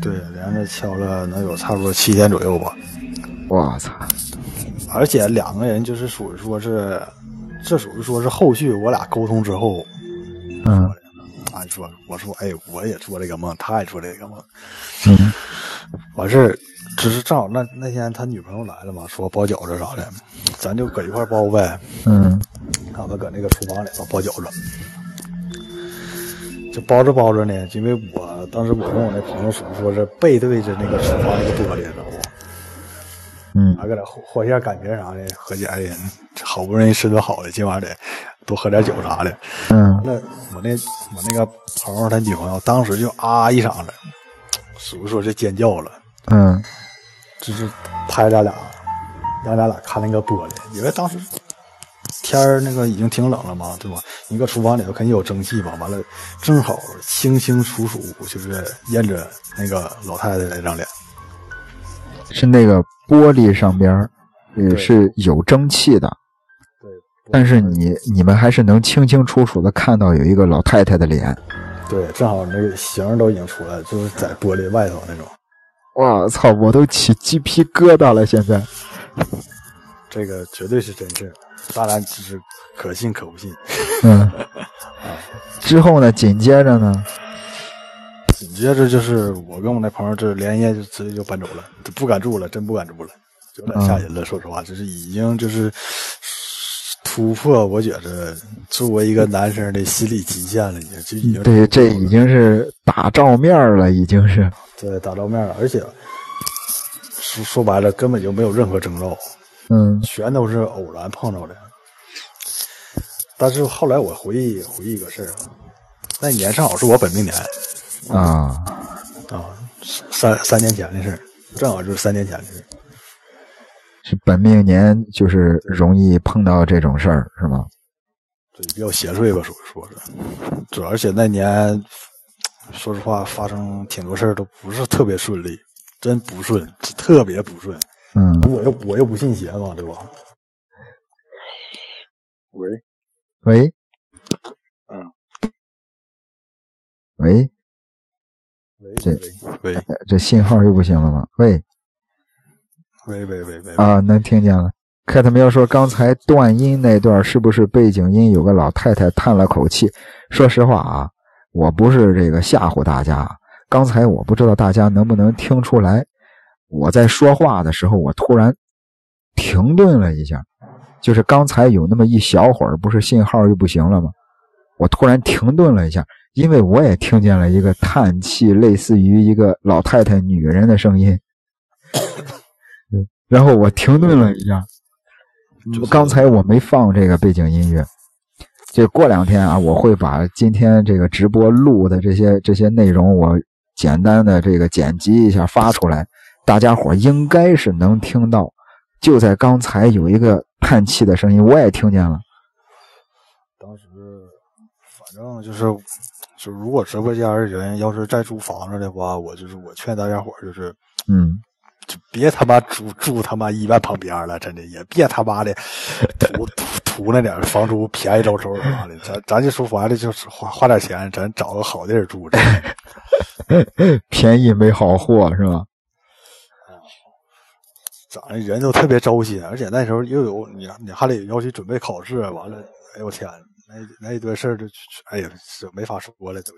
对，连着敲了能有差不多七天左右吧。我操！而且两个人就是属于说是，这属于说是后续我俩沟通之后，嗯，俺说我说哎，我也做这个梦，他也做这个梦，嗯，完事儿，只是正好那那天他女朋友来了嘛，说包饺子啥的，咱就搁一块包呗，嗯，让他搁那个厨房里头包饺子。就包着包着呢，因为我当时我跟我那朋友属于说是背对着那个厨房那个玻璃，知道不？嗯，还搁那和下感觉啥的，合计哎呀，好不容易吃顿好的，今晚得多喝点酒啥的。嗯，那我那我那个朋友他女朋友当时就啊一嗓子，属于说是尖叫了。嗯，就是拍咱俩，让咱俩看那个玻璃，因为当时。天儿那个已经挺冷了嘛，对吧？你搁厨房里头肯定有蒸汽吧？完了，正好清清楚楚就是验着那个老太太那张脸，是那个玻璃上边也是有蒸汽的。对，但是你你们还是能清清楚楚的看到有一个老太太的脸。对，正好那个形都已经出来了，就是在玻璃外头那种。我操！我都起鸡皮疙瘩了，现在。这个绝对是真事当然只是可信可不信。嗯，啊，之后呢？紧接着呢？紧接着就是我跟我那朋友，这连夜就直接就搬走了，不敢住了，真不敢住了，有点吓人了。说实话，就是已经就是突破，我觉着作为一个男生的心理极限了，已经就已经对，这已经是打照面了，已经是对打照面了，而且说说白了，根本就没有任何征兆。嗯，全都是偶然碰着的。但是后来我回忆回忆个事儿，那年正好是我本命年啊啊，三三年前的事儿，正好就是三年前的事儿。是本命年，就是容易碰到这种事儿，是吗？对，比较邪祟吧，属于说是。主而且那年，说实话，发生挺多事儿都不是特别顺利，真不顺，特别不顺。嗯，我又我又不信邪嘛，对吧？喂，喂，嗯，喂，喂，这喂，这信号又不行了吗？喂，喂喂喂喂，啊，能听见了。看他们要说，刚才断音那段是不是背景音？有个老太太叹了口气。说实话啊，我不是这个吓唬大家，刚才我不知道大家能不能听出来。我在说话的时候，我突然停顿了一下，就是刚才有那么一小会儿，不是信号又不行了吗？我突然停顿了一下，因为我也听见了一个叹气，类似于一个老太太、女人的声音。然后我停顿了一下，刚才我没放这个背景音乐。就过两天啊，我会把今天这个直播录的这些这些内容，我简单的这个剪辑一下发出来。大家伙应该是能听到就在刚才有一个叹气的声音，我也听见了。当时反正就是，就如果直播间的人要是在租房子的话，我就是我劝大家伙就是，嗯，就别他妈住住他妈医院旁边了，真的也别他妈的图图图那点房租便宜着抽的啥的，咱咱就说白了就是花花点钱，咱找个好地儿住。便宜没好货是吧？长得人都特别糟心，而且那时候又有你，你还得要去准备考试，完了，哎呦我天，那那一堆事儿就，哎呀，没法说了都。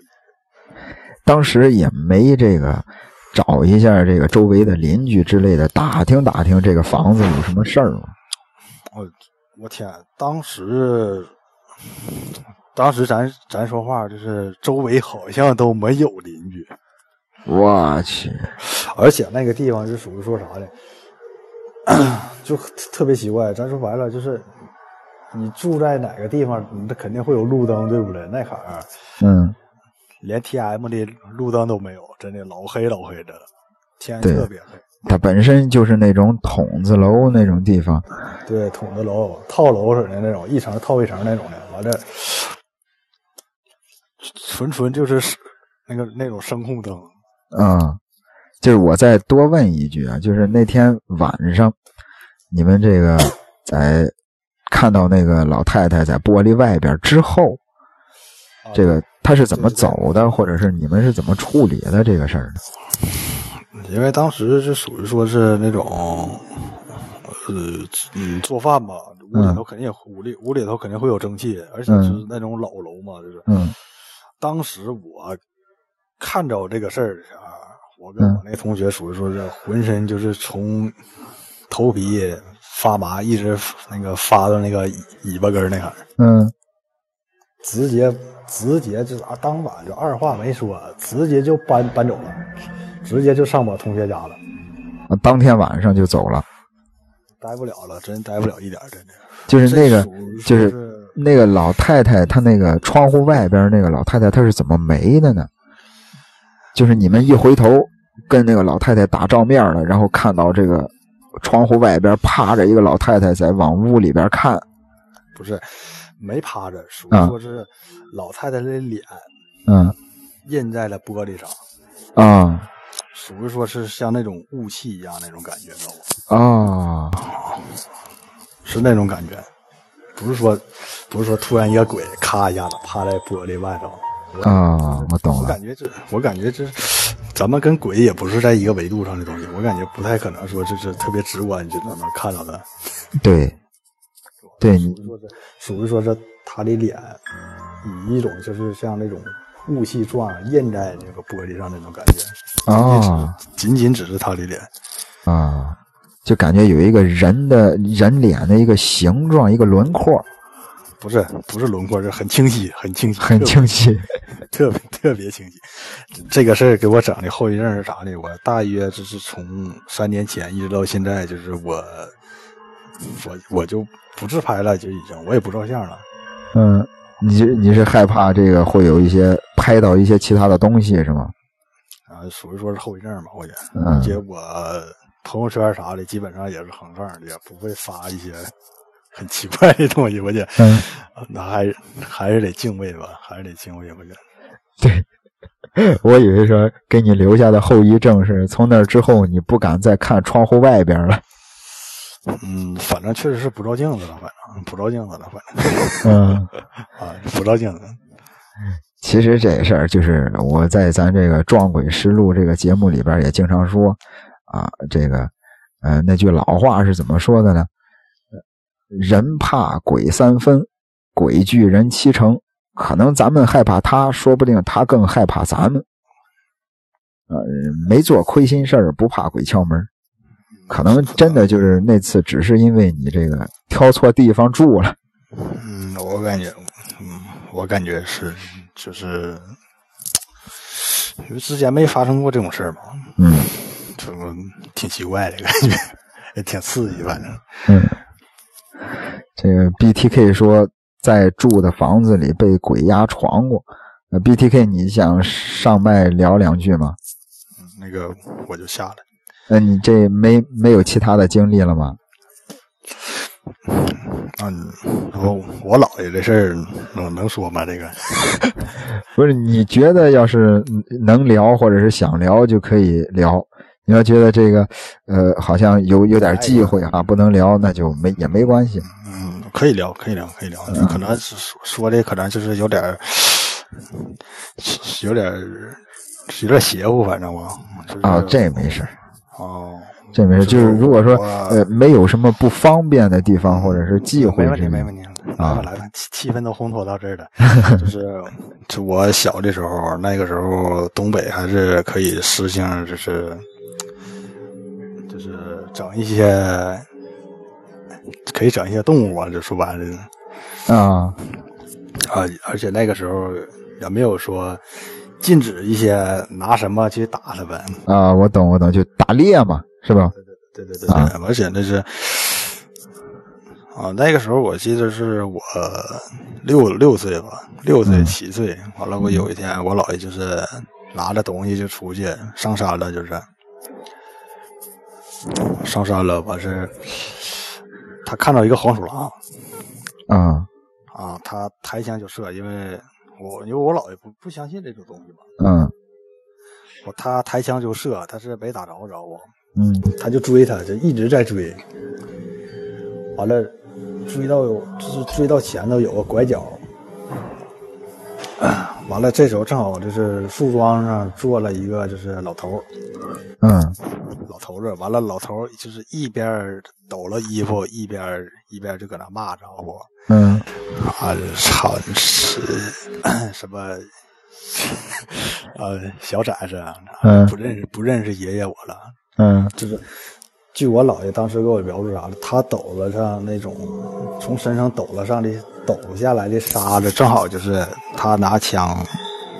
当时也没这个找一下这个周围的邻居之类的，打听打听这个房子有什么事儿吗？我我天，当时当时咱咱说话就是周围好像都没有邻居。我去，而且那个地方是属于说啥的？就特别奇怪，咱说白了就是，你住在哪个地方，你肯定会有路灯，对不对？那坎儿，嗯，连 T M 的路灯都没有，真的老黑老黑的了，天特别黑。它本身就是那种筒子楼那种地方，对，筒子楼套楼似的那种，一层套一层那种的，完了，纯纯就是那个那种声控灯，嗯。就是我再多问一句啊，就是那天晚上，你们这个在看到那个老太太在玻璃外边之后，这个她是怎么走的，或者是你们是怎么处理的这个事儿呢？因为当时是属于说是那种，呃，嗯，做饭嘛，屋里头肯定也屋里屋里头肯定会有蒸汽，而且是那种老楼嘛，就是。嗯。当时我看着这个事儿的时候。我跟我那同学属于说是浑身就是从头皮发麻，一直那个发到那个尾巴根那块儿，嗯，直接直接就啊，当晚就二话没说，直接就搬搬走了，直接就上我同学家了，啊，当天晚上就走了，待不了了，真待不了一点，真的，就是那个就是那个老太太，她那个窗户外边那个老太太，她是怎么没的呢？就是你们一回头。跟那个老太太打照面了，然后看到这个窗户外边趴着一个老太太在往屋里边看，不是没趴着，属于说是老太太的脸，嗯，印在了玻璃上，啊，属于说是像那种雾气一样那种感觉，知道吗？啊，是那种感觉，不是说不是说突然一个鬼咔一下子趴在玻璃外头。啊，我懂了。我感觉这，我感觉这，咱们跟鬼也不是在一个维度上的东西。我感觉不太可能说这是特别直观就能看到的。对，对，你说这属于说是他的脸，以一种就是像那种雾气状印在那个玻璃上那种感觉。啊，仅仅只是他的脸。啊，就感觉有一个人的人脸的一个形状，一个轮廓。不是不是轮廓，是很清晰，很清晰，很清晰，特别特别清晰。这个事儿给我整的后遗症是啥呢？我大约就是从三年前一直到现在，就是我我我就不自拍了，就已经我也不照相了。嗯，你你是害怕这个会有一些拍到一些其他的东西是吗？啊，属于说是后遗症吧，我觉得。而且我朋友圈啥的基本上也是横杠的，也不会发一些。很奇怪的东西，我觉得，嗯，那还是还是得敬畏吧，还是得敬畏，我觉得。对，我以为说给你留下的后遗症是从那之后你不敢再看窗户外边了。嗯，反正确实是不照镜子了，反正不照镜子了，反正。嗯，啊，不照镜子。其实这事儿就是我在咱这个《撞鬼实录》这个节目里边也经常说啊，这个，呃，那句老话是怎么说的呢？人怕鬼三分，鬼惧人七成。可能咱们害怕他，说不定他更害怕咱们。呃，没做亏心事儿，不怕鬼敲门。可能真的就是那次，只是因为你这个挑错地方住了。嗯，我感觉，嗯，我感觉是，就是，因为之前没发生过这种事儿嘛。嗯，这个挺奇怪的感觉，也挺刺激，反正。嗯。这个 BTK 说，在住的房子里被鬼压床过。呃，BTK，你想上麦聊两句吗？嗯，那个我就下了。那你这没没有其他的经历了吗？嗯，我我姥爷这事儿能能说吗？这个不是你觉得要是能聊或者是想聊就可以聊。你要觉得这个呃好像有有点忌讳啊，不能聊，那就没也没关系。嗯，可以聊，可以聊，可以聊。可能是说的可能就是有点有点有点邪乎，反正我啊，这没事哦。这没事，就是如果说呃没有什么不方便的地方，或者是忌讳，没问题，没问题。啊，来吧，气气氛都烘托到这儿了。就是，就我小的时候，那个时候东北还是可以实行，就是整一些，可以整一些动物啊，就说白了。啊啊，而且那个时候也没有说禁止一些拿什么去打他们。啊，我懂，我懂，就打猎嘛。是吧？对对对对对，而且那是啊，那个时候我记得是我六六岁吧，六岁七岁。完了，我有一天，我姥爷就是拿着东西就出去上山了，就是上山了。完事他看到一个黄鼠狼，啊啊，他抬枪就射，因为我因为我姥爷不不相信这种东西嘛。嗯，我他抬枪就射，但是没打着，着我。嗯，他就追他，就一直在追。完了，追到有就是追到前头有个拐角。完了，这时候正好就是树桩上坐了一个就是老头嗯，老头子。完了，老头就是一边抖了衣服，一边一边就搁那骂着我。嗯，啊，操，是什么？呃，小崽子，不认识不认识爷爷我了。嗯，就是，据我姥爷当时给我描述啥的，他抖了上那种从身上抖了上的抖下来的沙子，正好就是他拿枪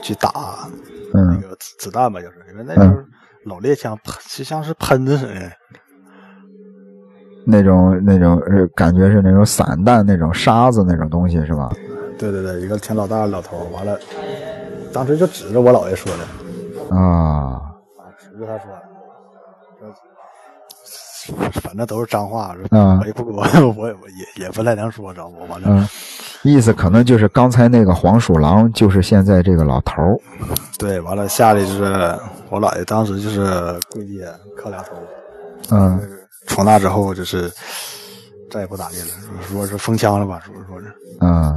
去打那个子弹吧，就是因为那时候老猎枪喷就像是喷子似的，那种那种呃感觉是那种散弹那种沙子那种东西是吧？对对对，一个挺老大的老头，完了，当时就指着我姥爷说的啊啊，指着他说。反正都是脏话，我也不我我也也不太能说着我反正意思可能就是刚才那个黄鼠狼就是现在这个老头儿，对，完了下来就是我姥爷当时就是跪地磕俩头，嗯，从那之后就是再也不打猎了，说是封枪了吧，说说是，嗯，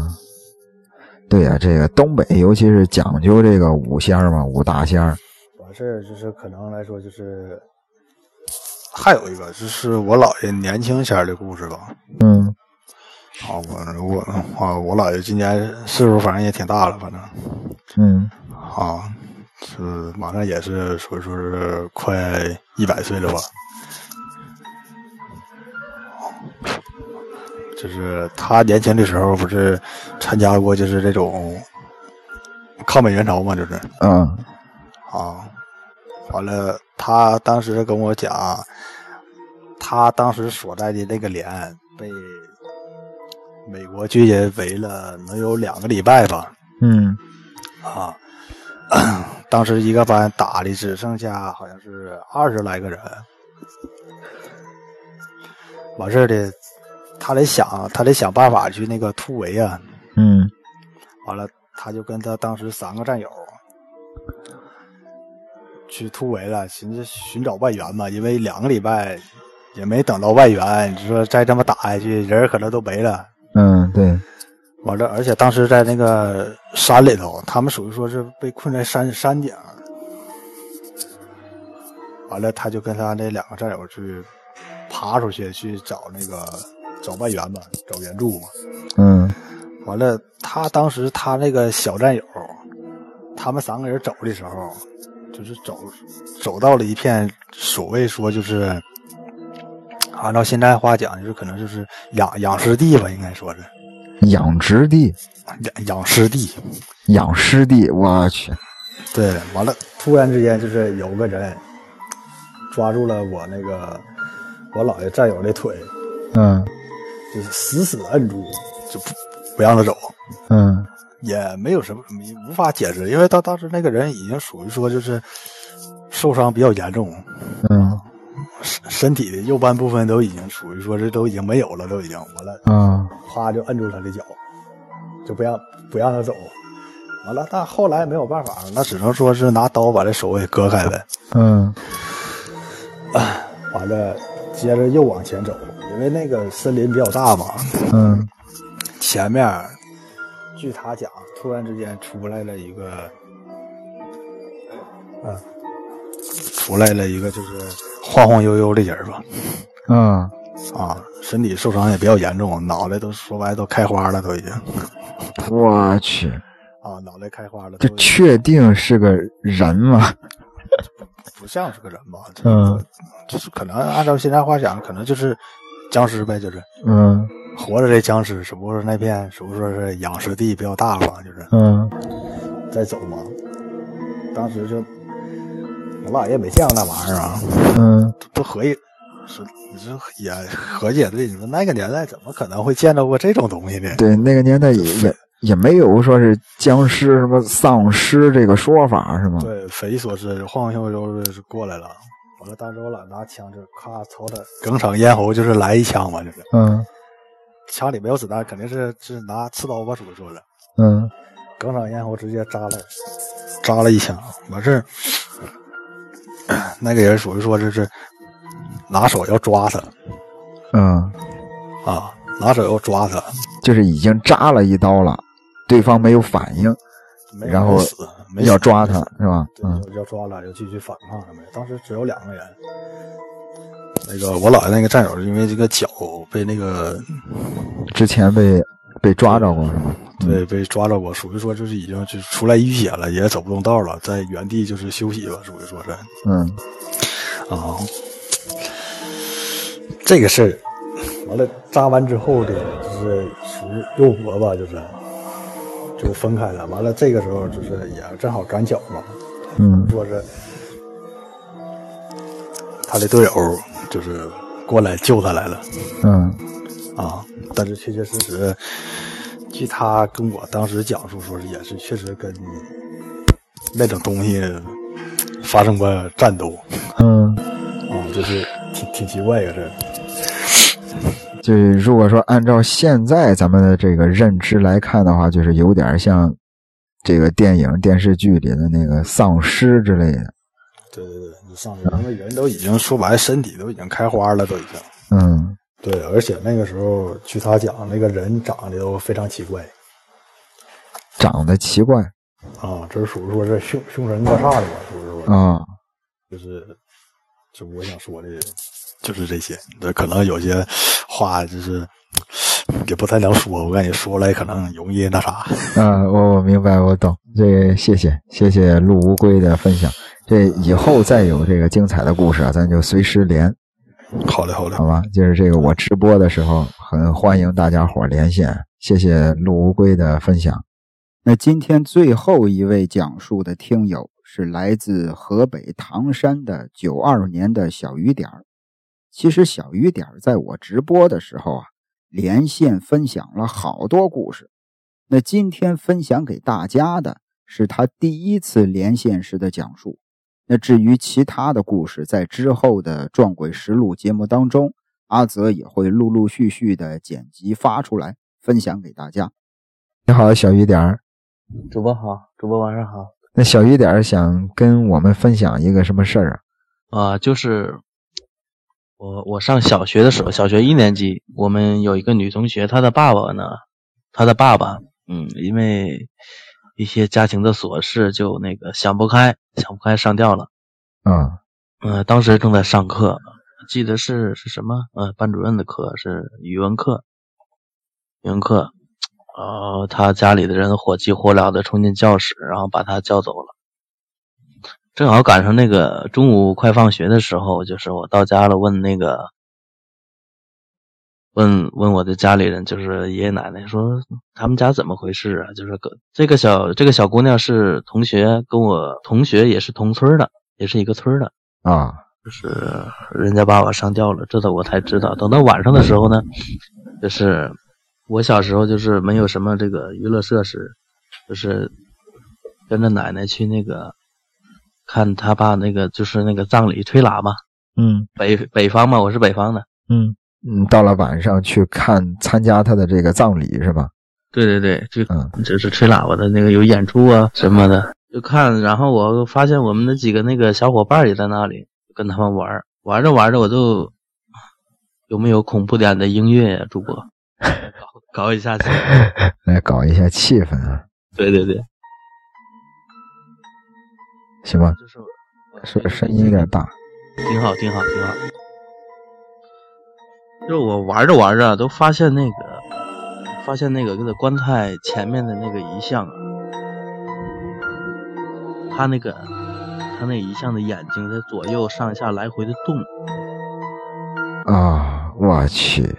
对呀，这个东北尤其是讲究这个五仙儿嘛，五大仙儿完事儿就是可能来说就是。还有一个就是我姥爷年轻前的故事吧。嗯，啊，我我啊，我姥爷今年岁数反正也挺大了，反正，嗯，啊，是马上也是说说是快一百岁了吧。就是他年轻的时候不是参加过就是这种抗美援朝嘛，就是，嗯，啊，完了，他当时跟我讲。他当时所在的那个连被美国军人围了，能有两个礼拜吧。嗯，啊，当时一个班打的只剩下好像是二十来个人。完事儿的，他得想，他得想办法去那个突围啊。嗯，完了，他就跟他当时三个战友去突围了，寻思寻找外援嘛，因为两个礼拜。也没等到外援，你说再这么打下去，人可能都没了。嗯，对。完了，而且当时在那个山里头，他们属于说是被困在山山顶。完了，他就跟他那两个战友去爬出去去找那个找外援嘛，找援助嘛。嗯。完了，他当时他那个小战友，他们三个人走的时候，就是走走到了一片所谓说就是。按照现在话讲，就是可能就是养养尸地吧，应该说是。养殖地，养养尸地，养尸地，我去，对，完了，突然之间就是有个人抓住了我那个我姥爷战友的腿，嗯，就是死死摁住，就不不让他走，嗯，也没有什么无法解释，因为他当时那个人已经属于说就是受伤比较严重，嗯。身身体的右半部分都已经属于说是都已经没有了，都已经完了。嗯，啪就摁住他的脚，就不让不让他走。完了，但后来没有办法，那只能说是拿刀把这手给割开呗。嗯，完了，接着又往前走，因为那个森林比较大嘛。嗯，前面据他讲，突然之间出来了一个，嗯，出来了一个就是晃晃悠悠的人吧。嗯，啊，身体受伤也比较严重，脑袋都说白都开花了，都已经。我去。啊，脑袋开花了！这确定是个人吗？不像是个人吧？嗯，就是可能按照现在话讲，可能就是僵尸呗，就是。嗯，活着的僵尸，只不过是那片，是不是说是养尸地比较大嘛？就是。嗯。在走嘛，当时就我姥爷没见过那玩意儿啊。嗯。都合计，是你说也合计对，你说那个年代怎么可能会见到过这种东西呢？对，那个年代也也。也没有说是僵尸什么丧尸这个说法是吗？对，匪夷所思，晃晃悠悠就过来了。完了，当时我姥拿枪就咔朝他梗场咽喉就是来一枪嘛，就是。嗯。枪里没有子弹，肯定是是拿刺刀吧，属于说的。嗯。梗场咽喉直接扎了，扎了一枪，完事儿。那个人属于说这是拿手要抓他。嗯。啊，拿手要抓他，就是已经扎了一刀了。对方没有反应，然后要抓他是吧？嗯，要抓了，就继续反抗什么的？当时只有两个人，那个我姥爷那个战友，因为这个脚被那个之前被被抓着过是吗？对，被抓着过，属于说就是已经就出来淤血了，也走不动道了，在原地就是休息吧，属于说是。嗯。啊，这个事儿完了扎完之后的，就是属于肉搏吧，就是。就分开了，完了这个时候就是也正好赶巧嘛，嗯，说是他的队友就是过来救他来了，嗯，啊，但是确确实实，据他跟我当时讲述说是也是确实跟那种东西发生过战斗，嗯，啊，就是挺挺奇怪个事就是如果说按照现在咱们的这个认知来看的话，就是有点像这个电影电视剧里的那个丧尸之类的。对对对，丧尸，那人都已经说白，身体都已经开花了，都已经。嗯，对，而且那个时候据他讲，那个人长得都非常奇怪。长得奇怪？啊，这是属于说是凶凶神恶煞的吧？是不是？啊，就是，就我想说的。就是这些，这可能有些话就是也不太能说，我感觉说来可能容易那啥。嗯，我我明白，我懂。这谢谢谢谢陆乌龟的分享。这以后再有这个精彩的故事，咱就随时连。好嘞，好嘞，好吧。就是这个我直播的时候，很欢迎大家伙连线。谢谢陆乌龟的分享。那今天最后一位讲述的听友是来自河北唐山的九二年的小雨点儿。其实小雨点在我直播的时候啊，连线分享了好多故事。那今天分享给大家的是他第一次连线时的讲述。那至于其他的故事，在之后的《撞鬼实录》节目当中，阿泽也会陆陆续续的剪辑发出来，分享给大家。你好，小雨点儿主播好，主播晚上好。那小雨点儿想跟我们分享一个什么事儿啊？啊，就是。我我上小学的时候，小学一年级，我们有一个女同学，她的爸爸呢，她的爸爸，嗯，因为一些家庭的琐事，就那个想不开，想不开上吊了。嗯，呃，当时正在上课，记得是是什么？呃，班主任的课是语文课，语文课，呃，他家里的人火急火燎的冲进教室，然后把他叫走了。正好赶上那个中午快放学的时候，就是我到家了，问那个，问问我的家里人，就是爷爷奶奶，说他们家怎么回事啊？就是个这个小这个小姑娘是同学，跟我同学也是同村的，也是一个村的啊。就是人家把我上吊了，这我才知道。等到晚上的时候呢，就是我小时候就是没有什么这个娱乐设施，就是跟着奶奶去那个。看他爸那个就是那个葬礼吹喇叭，嗯，北北方嘛，我是北方的。嗯嗯，到了晚上去看参加他的这个葬礼是吧？对对对，就嗯，就是吹喇叭的那个有演出啊什么的，就看。然后我发现我们的几个那个小伙伴也在那里跟他们玩，玩着玩着我就有没有恐怖点的音乐呀，主播？搞搞一下气，来搞一下气氛啊！对对对，行吧，就是是声音有点大，挺好，挺好，挺好。就我玩着玩着，都发现那个，发现那个那个棺材前面的那个遗像啊，他那个他那遗像的眼睛在左右上下来回的动。啊，我去！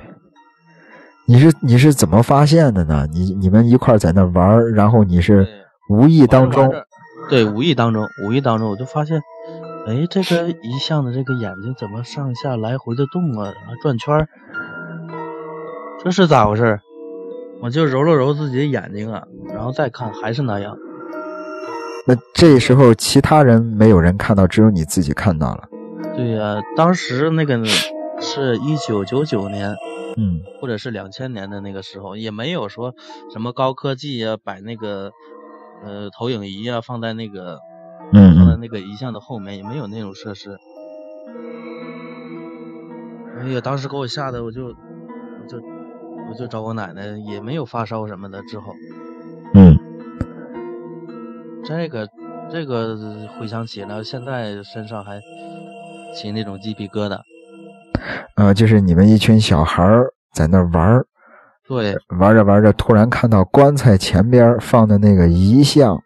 你是你是怎么发现的呢？你你们一块在那玩，然后你是无意当中，对，无意当中，无意当中我就发现，哎，这个遗像的这个眼睛怎么上下来回的动啊，然后转圈儿，这是咋回事？我就揉了揉自己的眼睛啊，然后再看还是那样。那这时候其他人没有人看到，只有你自己看到了。对呀，当时那个是一九九九年。嗯，或者是两千年的那个时候，也没有说什么高科技啊，摆那个呃投影仪啊，放在那个嗯放在那个遗像的后面，也没有那种设施。哎呀，当时给我吓得，我就我就我就找我奶奶，也没有发烧什么的。之后，嗯，这个这个回想起来，现在身上还起那种鸡皮疙瘩。呃，就是你们一群小孩在那玩儿，对，玩着玩着，突然看到棺材前边放的那个遗像，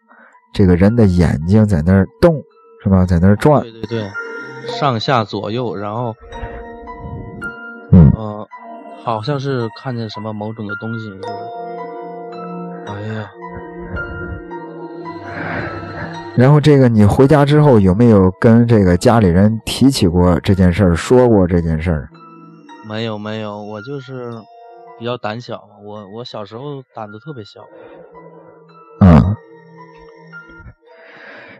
这个人的眼睛在那儿动，是吧？在那儿转，对对对，上下左右，然后，嗯，呃，好像是看见什么某种的东西，就是，哎呀，然后这个你回家之后有没有跟这个家里人提起过这件事儿，说过这件事儿？没有没有，我就是比较胆小，我我小时候胆子特别小。嗯，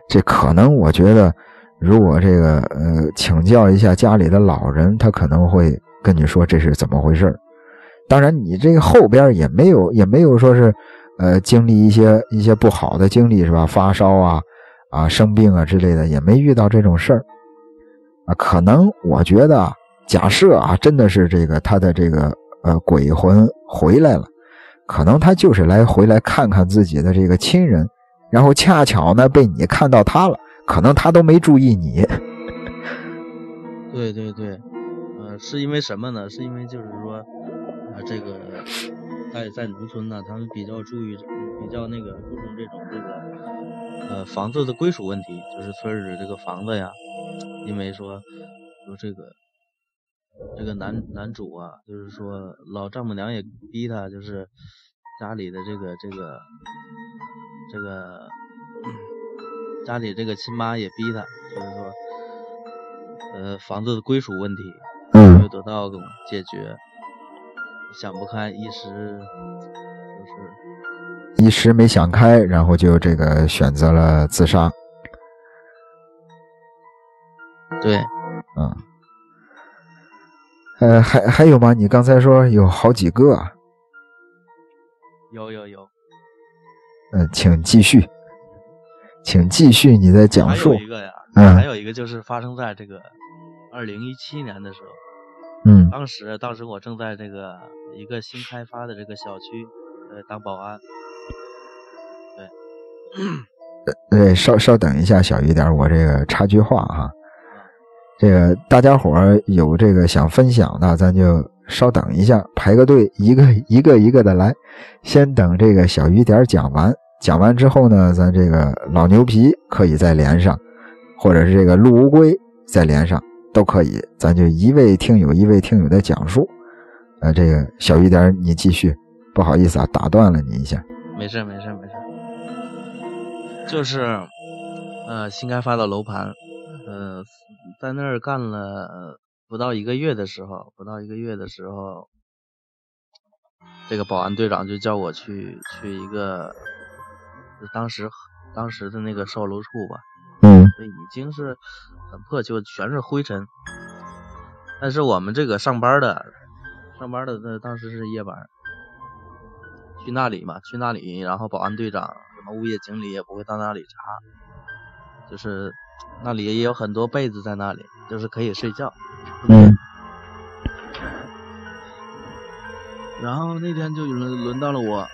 这可能我觉得，如果这个呃请教一下家里的老人，他可能会跟你说这是怎么回事当然，你这个后边也没有也没有说是呃经历一些一些不好的经历是吧？发烧啊啊生病啊之类的，也没遇到这种事儿啊。可能我觉得。假设啊，真的是这个他的这个呃鬼魂回来了，可能他就是来回来看看自己的这个亲人，然后恰巧呢被你看到他了，可能他都没注意你。对对对，呃，是因为什么呢？是因为就是说，啊，这个在在农村呢，他们比较注意，比较那个注重这种这个呃房子的归属问题，就是村里这个房子呀，因为说说这个。这个男男主啊，就是说老丈母娘也逼他，就是家里的这个这个这个家里这个亲妈也逼他，就是说呃房子的归属问题没有得到解决，想不开，一时就是一时没想开，然后就这个选择了自杀。对，嗯。呃，还还有吗？你刚才说有好几个，有有有。嗯，请继续，请继续你的讲述。还有一个呀，嗯，还有一个就是发生在这个二零一七年的时候，嗯，当时当时我正在这个一个新开发的这个小区呃当保安，对，对，稍稍等一下，小雨点，我这个插句话哈。这个大家伙儿有这个想分享的，咱就稍等一下，排个队，一个一个一个的来。先等这个小雨点讲完，讲完之后呢，咱这个老牛皮可以再连上，或者是这个陆乌龟再连上，都可以。咱就一位听友一位听友的讲述。呃，这个小雨点你继续，不好意思啊，打断了你一下。没事没事没事，就是呃新开发的楼盘，呃。在那儿干了不到一个月的时候，不到一个月的时候，这个保安队长就叫我去去一个当时当时的那个售楼处吧，嗯，已经是很破旧，全是灰尘，但是我们这个上班的，上班的那当时是夜班，去那里嘛，去那里，然后保安队长、什么物业经理也不会到那里查，就是那里也有很多被子在那里，就是可以睡觉。嗯。然后那天就轮轮到了我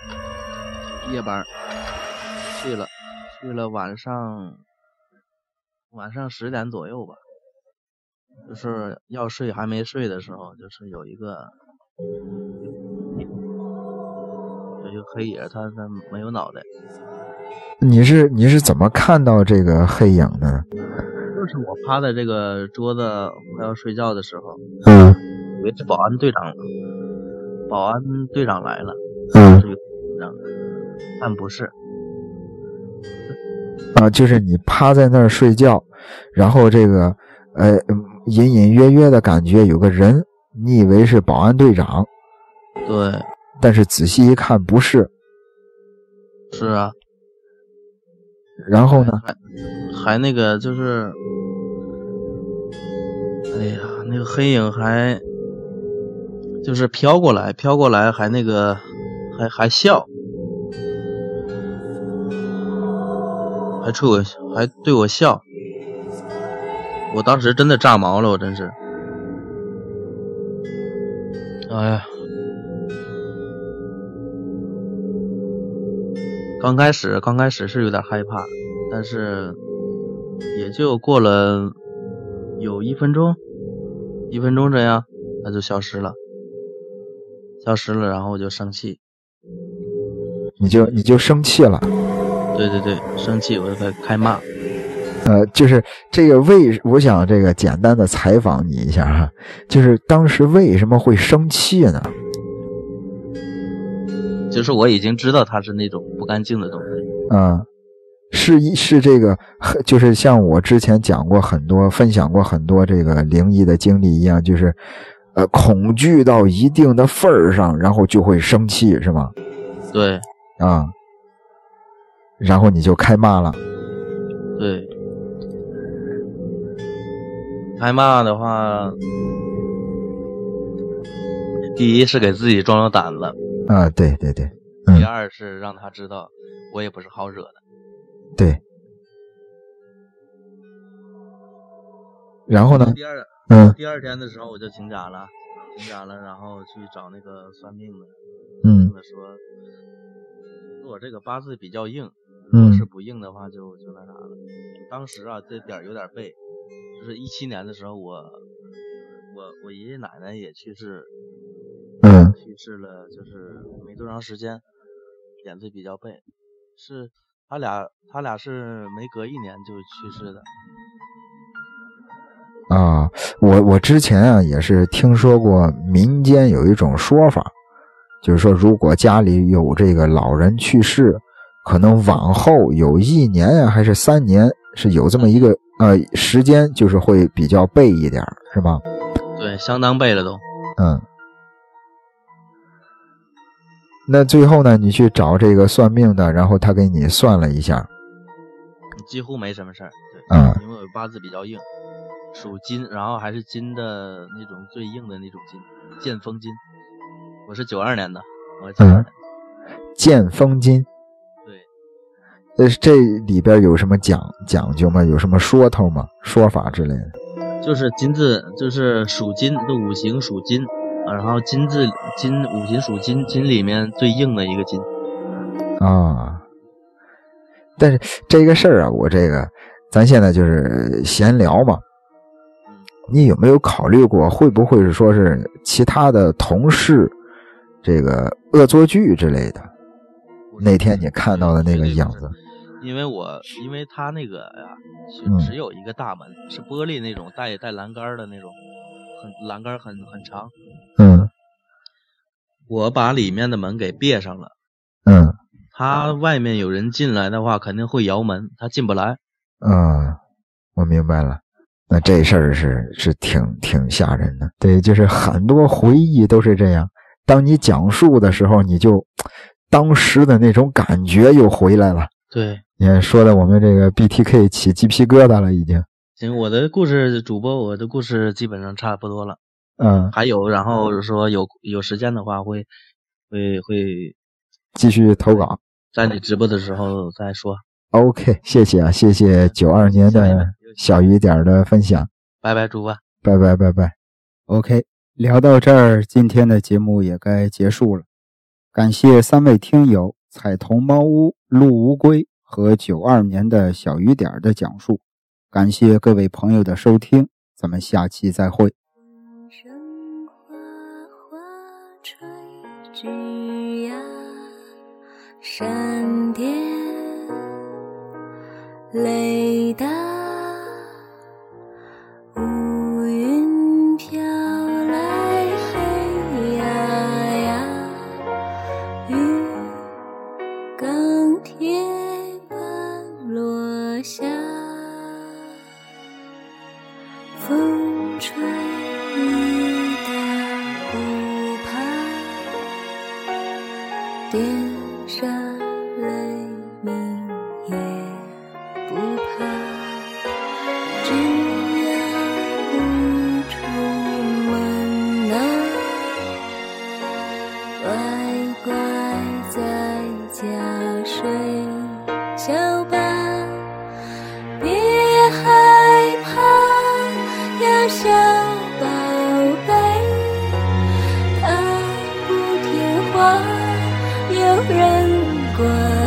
夜班，去了，去了晚上晚上十点左右吧。就是要睡还没睡的时候，就是有一个有一个黑影，他他没有脑袋。你是你是怎么看到这个黑影的？就是我趴在这个桌子快要睡觉的时候，嗯，以为是保安队长，保安队长来了，嗯，但不是。啊，就是你趴在那儿睡觉，然后这个呃。隐隐约约的感觉有个人，你以为是保安队长，对，但是仔细一看不是，是啊，然后呢，还还那个就是，哎呀，那个黑影还就是飘过来，飘过来还那个还还笑，还冲我还对我笑。我当时真的炸毛了，我真是，哎呀，刚开始刚开始是有点害怕，但是也就过了有一分钟，一分钟这样，它就消失了，消失了，然后我就生气，你就你就生气了，对对对，生气我就开开骂。呃，就是这个为，我想这个简单的采访你一下哈，就是当时为什么会生气呢？就是我已经知道它是那种不干净的东西。嗯，是一是这个，就是像我之前讲过很多，分享过很多这个灵异的经历一样，就是呃，恐惧到一定的份儿上，然后就会生气，是吗？对。啊，然后你就开骂了。对。开骂的话，第一是给自己壮壮胆子啊，对对对。第二是让他知道我也不是好惹的。对。然后呢？第二，嗯，第二天的时候我就请假了，请假了，然后去找那个算命的，嗯，他，说我这个八字比较硬，如果是不硬的话就就那啥了。当时啊，这点有点背。就是一七年的时候，我我我爷爷奶奶也去世，嗯，去世了，就是没多长时间，点子比较背，是他俩他俩是没隔一年就去世的。啊，我我之前啊也是听说过民间有一种说法，就是说如果家里有这个老人去世，可能往后有一年啊还是三年是有这么一个。呃，时间就是会比较背一点，是吧？对，相当背了都。嗯。那最后呢，你去找这个算命的，然后他给你算了一下，几乎没什么事儿。对，嗯，因为我八字比较硬，属金，然后还是金的那种最硬的那种金，剑锋金。我是九二年的，我九二年。剑锋金。呃，这里边有什么讲讲究吗？有什么说头吗？说法之类的？就是金字，就是属金的五行属金啊，然后金字金五行属金，金里面最硬的一个金啊。但是这个事儿啊，我这个咱现在就是闲聊嘛。你有没有考虑过，会不会是说是其他的同事这个恶作剧之类的？那天你看到的那个影子。因为我因为他那个呀，只有一个大门，是玻璃那种带带栏杆的那种，很栏杆很很长。嗯，我把里面的门给别上了。嗯，他外面有人进来的话，肯定会摇门，他进不来。嗯，我明白了。那这事儿是是挺挺吓人的。对，就是很多回忆都是这样。当你讲述的时候，你就 当时的那种感觉又回来了。对。你看，说的我们这个 BTK 起鸡皮疙瘩了，已经。行，我的故事主播，我的故事基本上差不多了。嗯，还有，然后说有有时间的话会会会继续投稿，在你直播的时候再说。OK，谢谢啊，谢谢九二年的小雨点的分享。拜拜，主播，拜拜拜拜。OK，聊到这儿，今天的节目也该结束了。感谢三位听友彩桐猫屋、陆乌龟和九二年的小雨点的讲述，感谢各位朋友的收听，咱们下期再会。闪电雷达。有人管。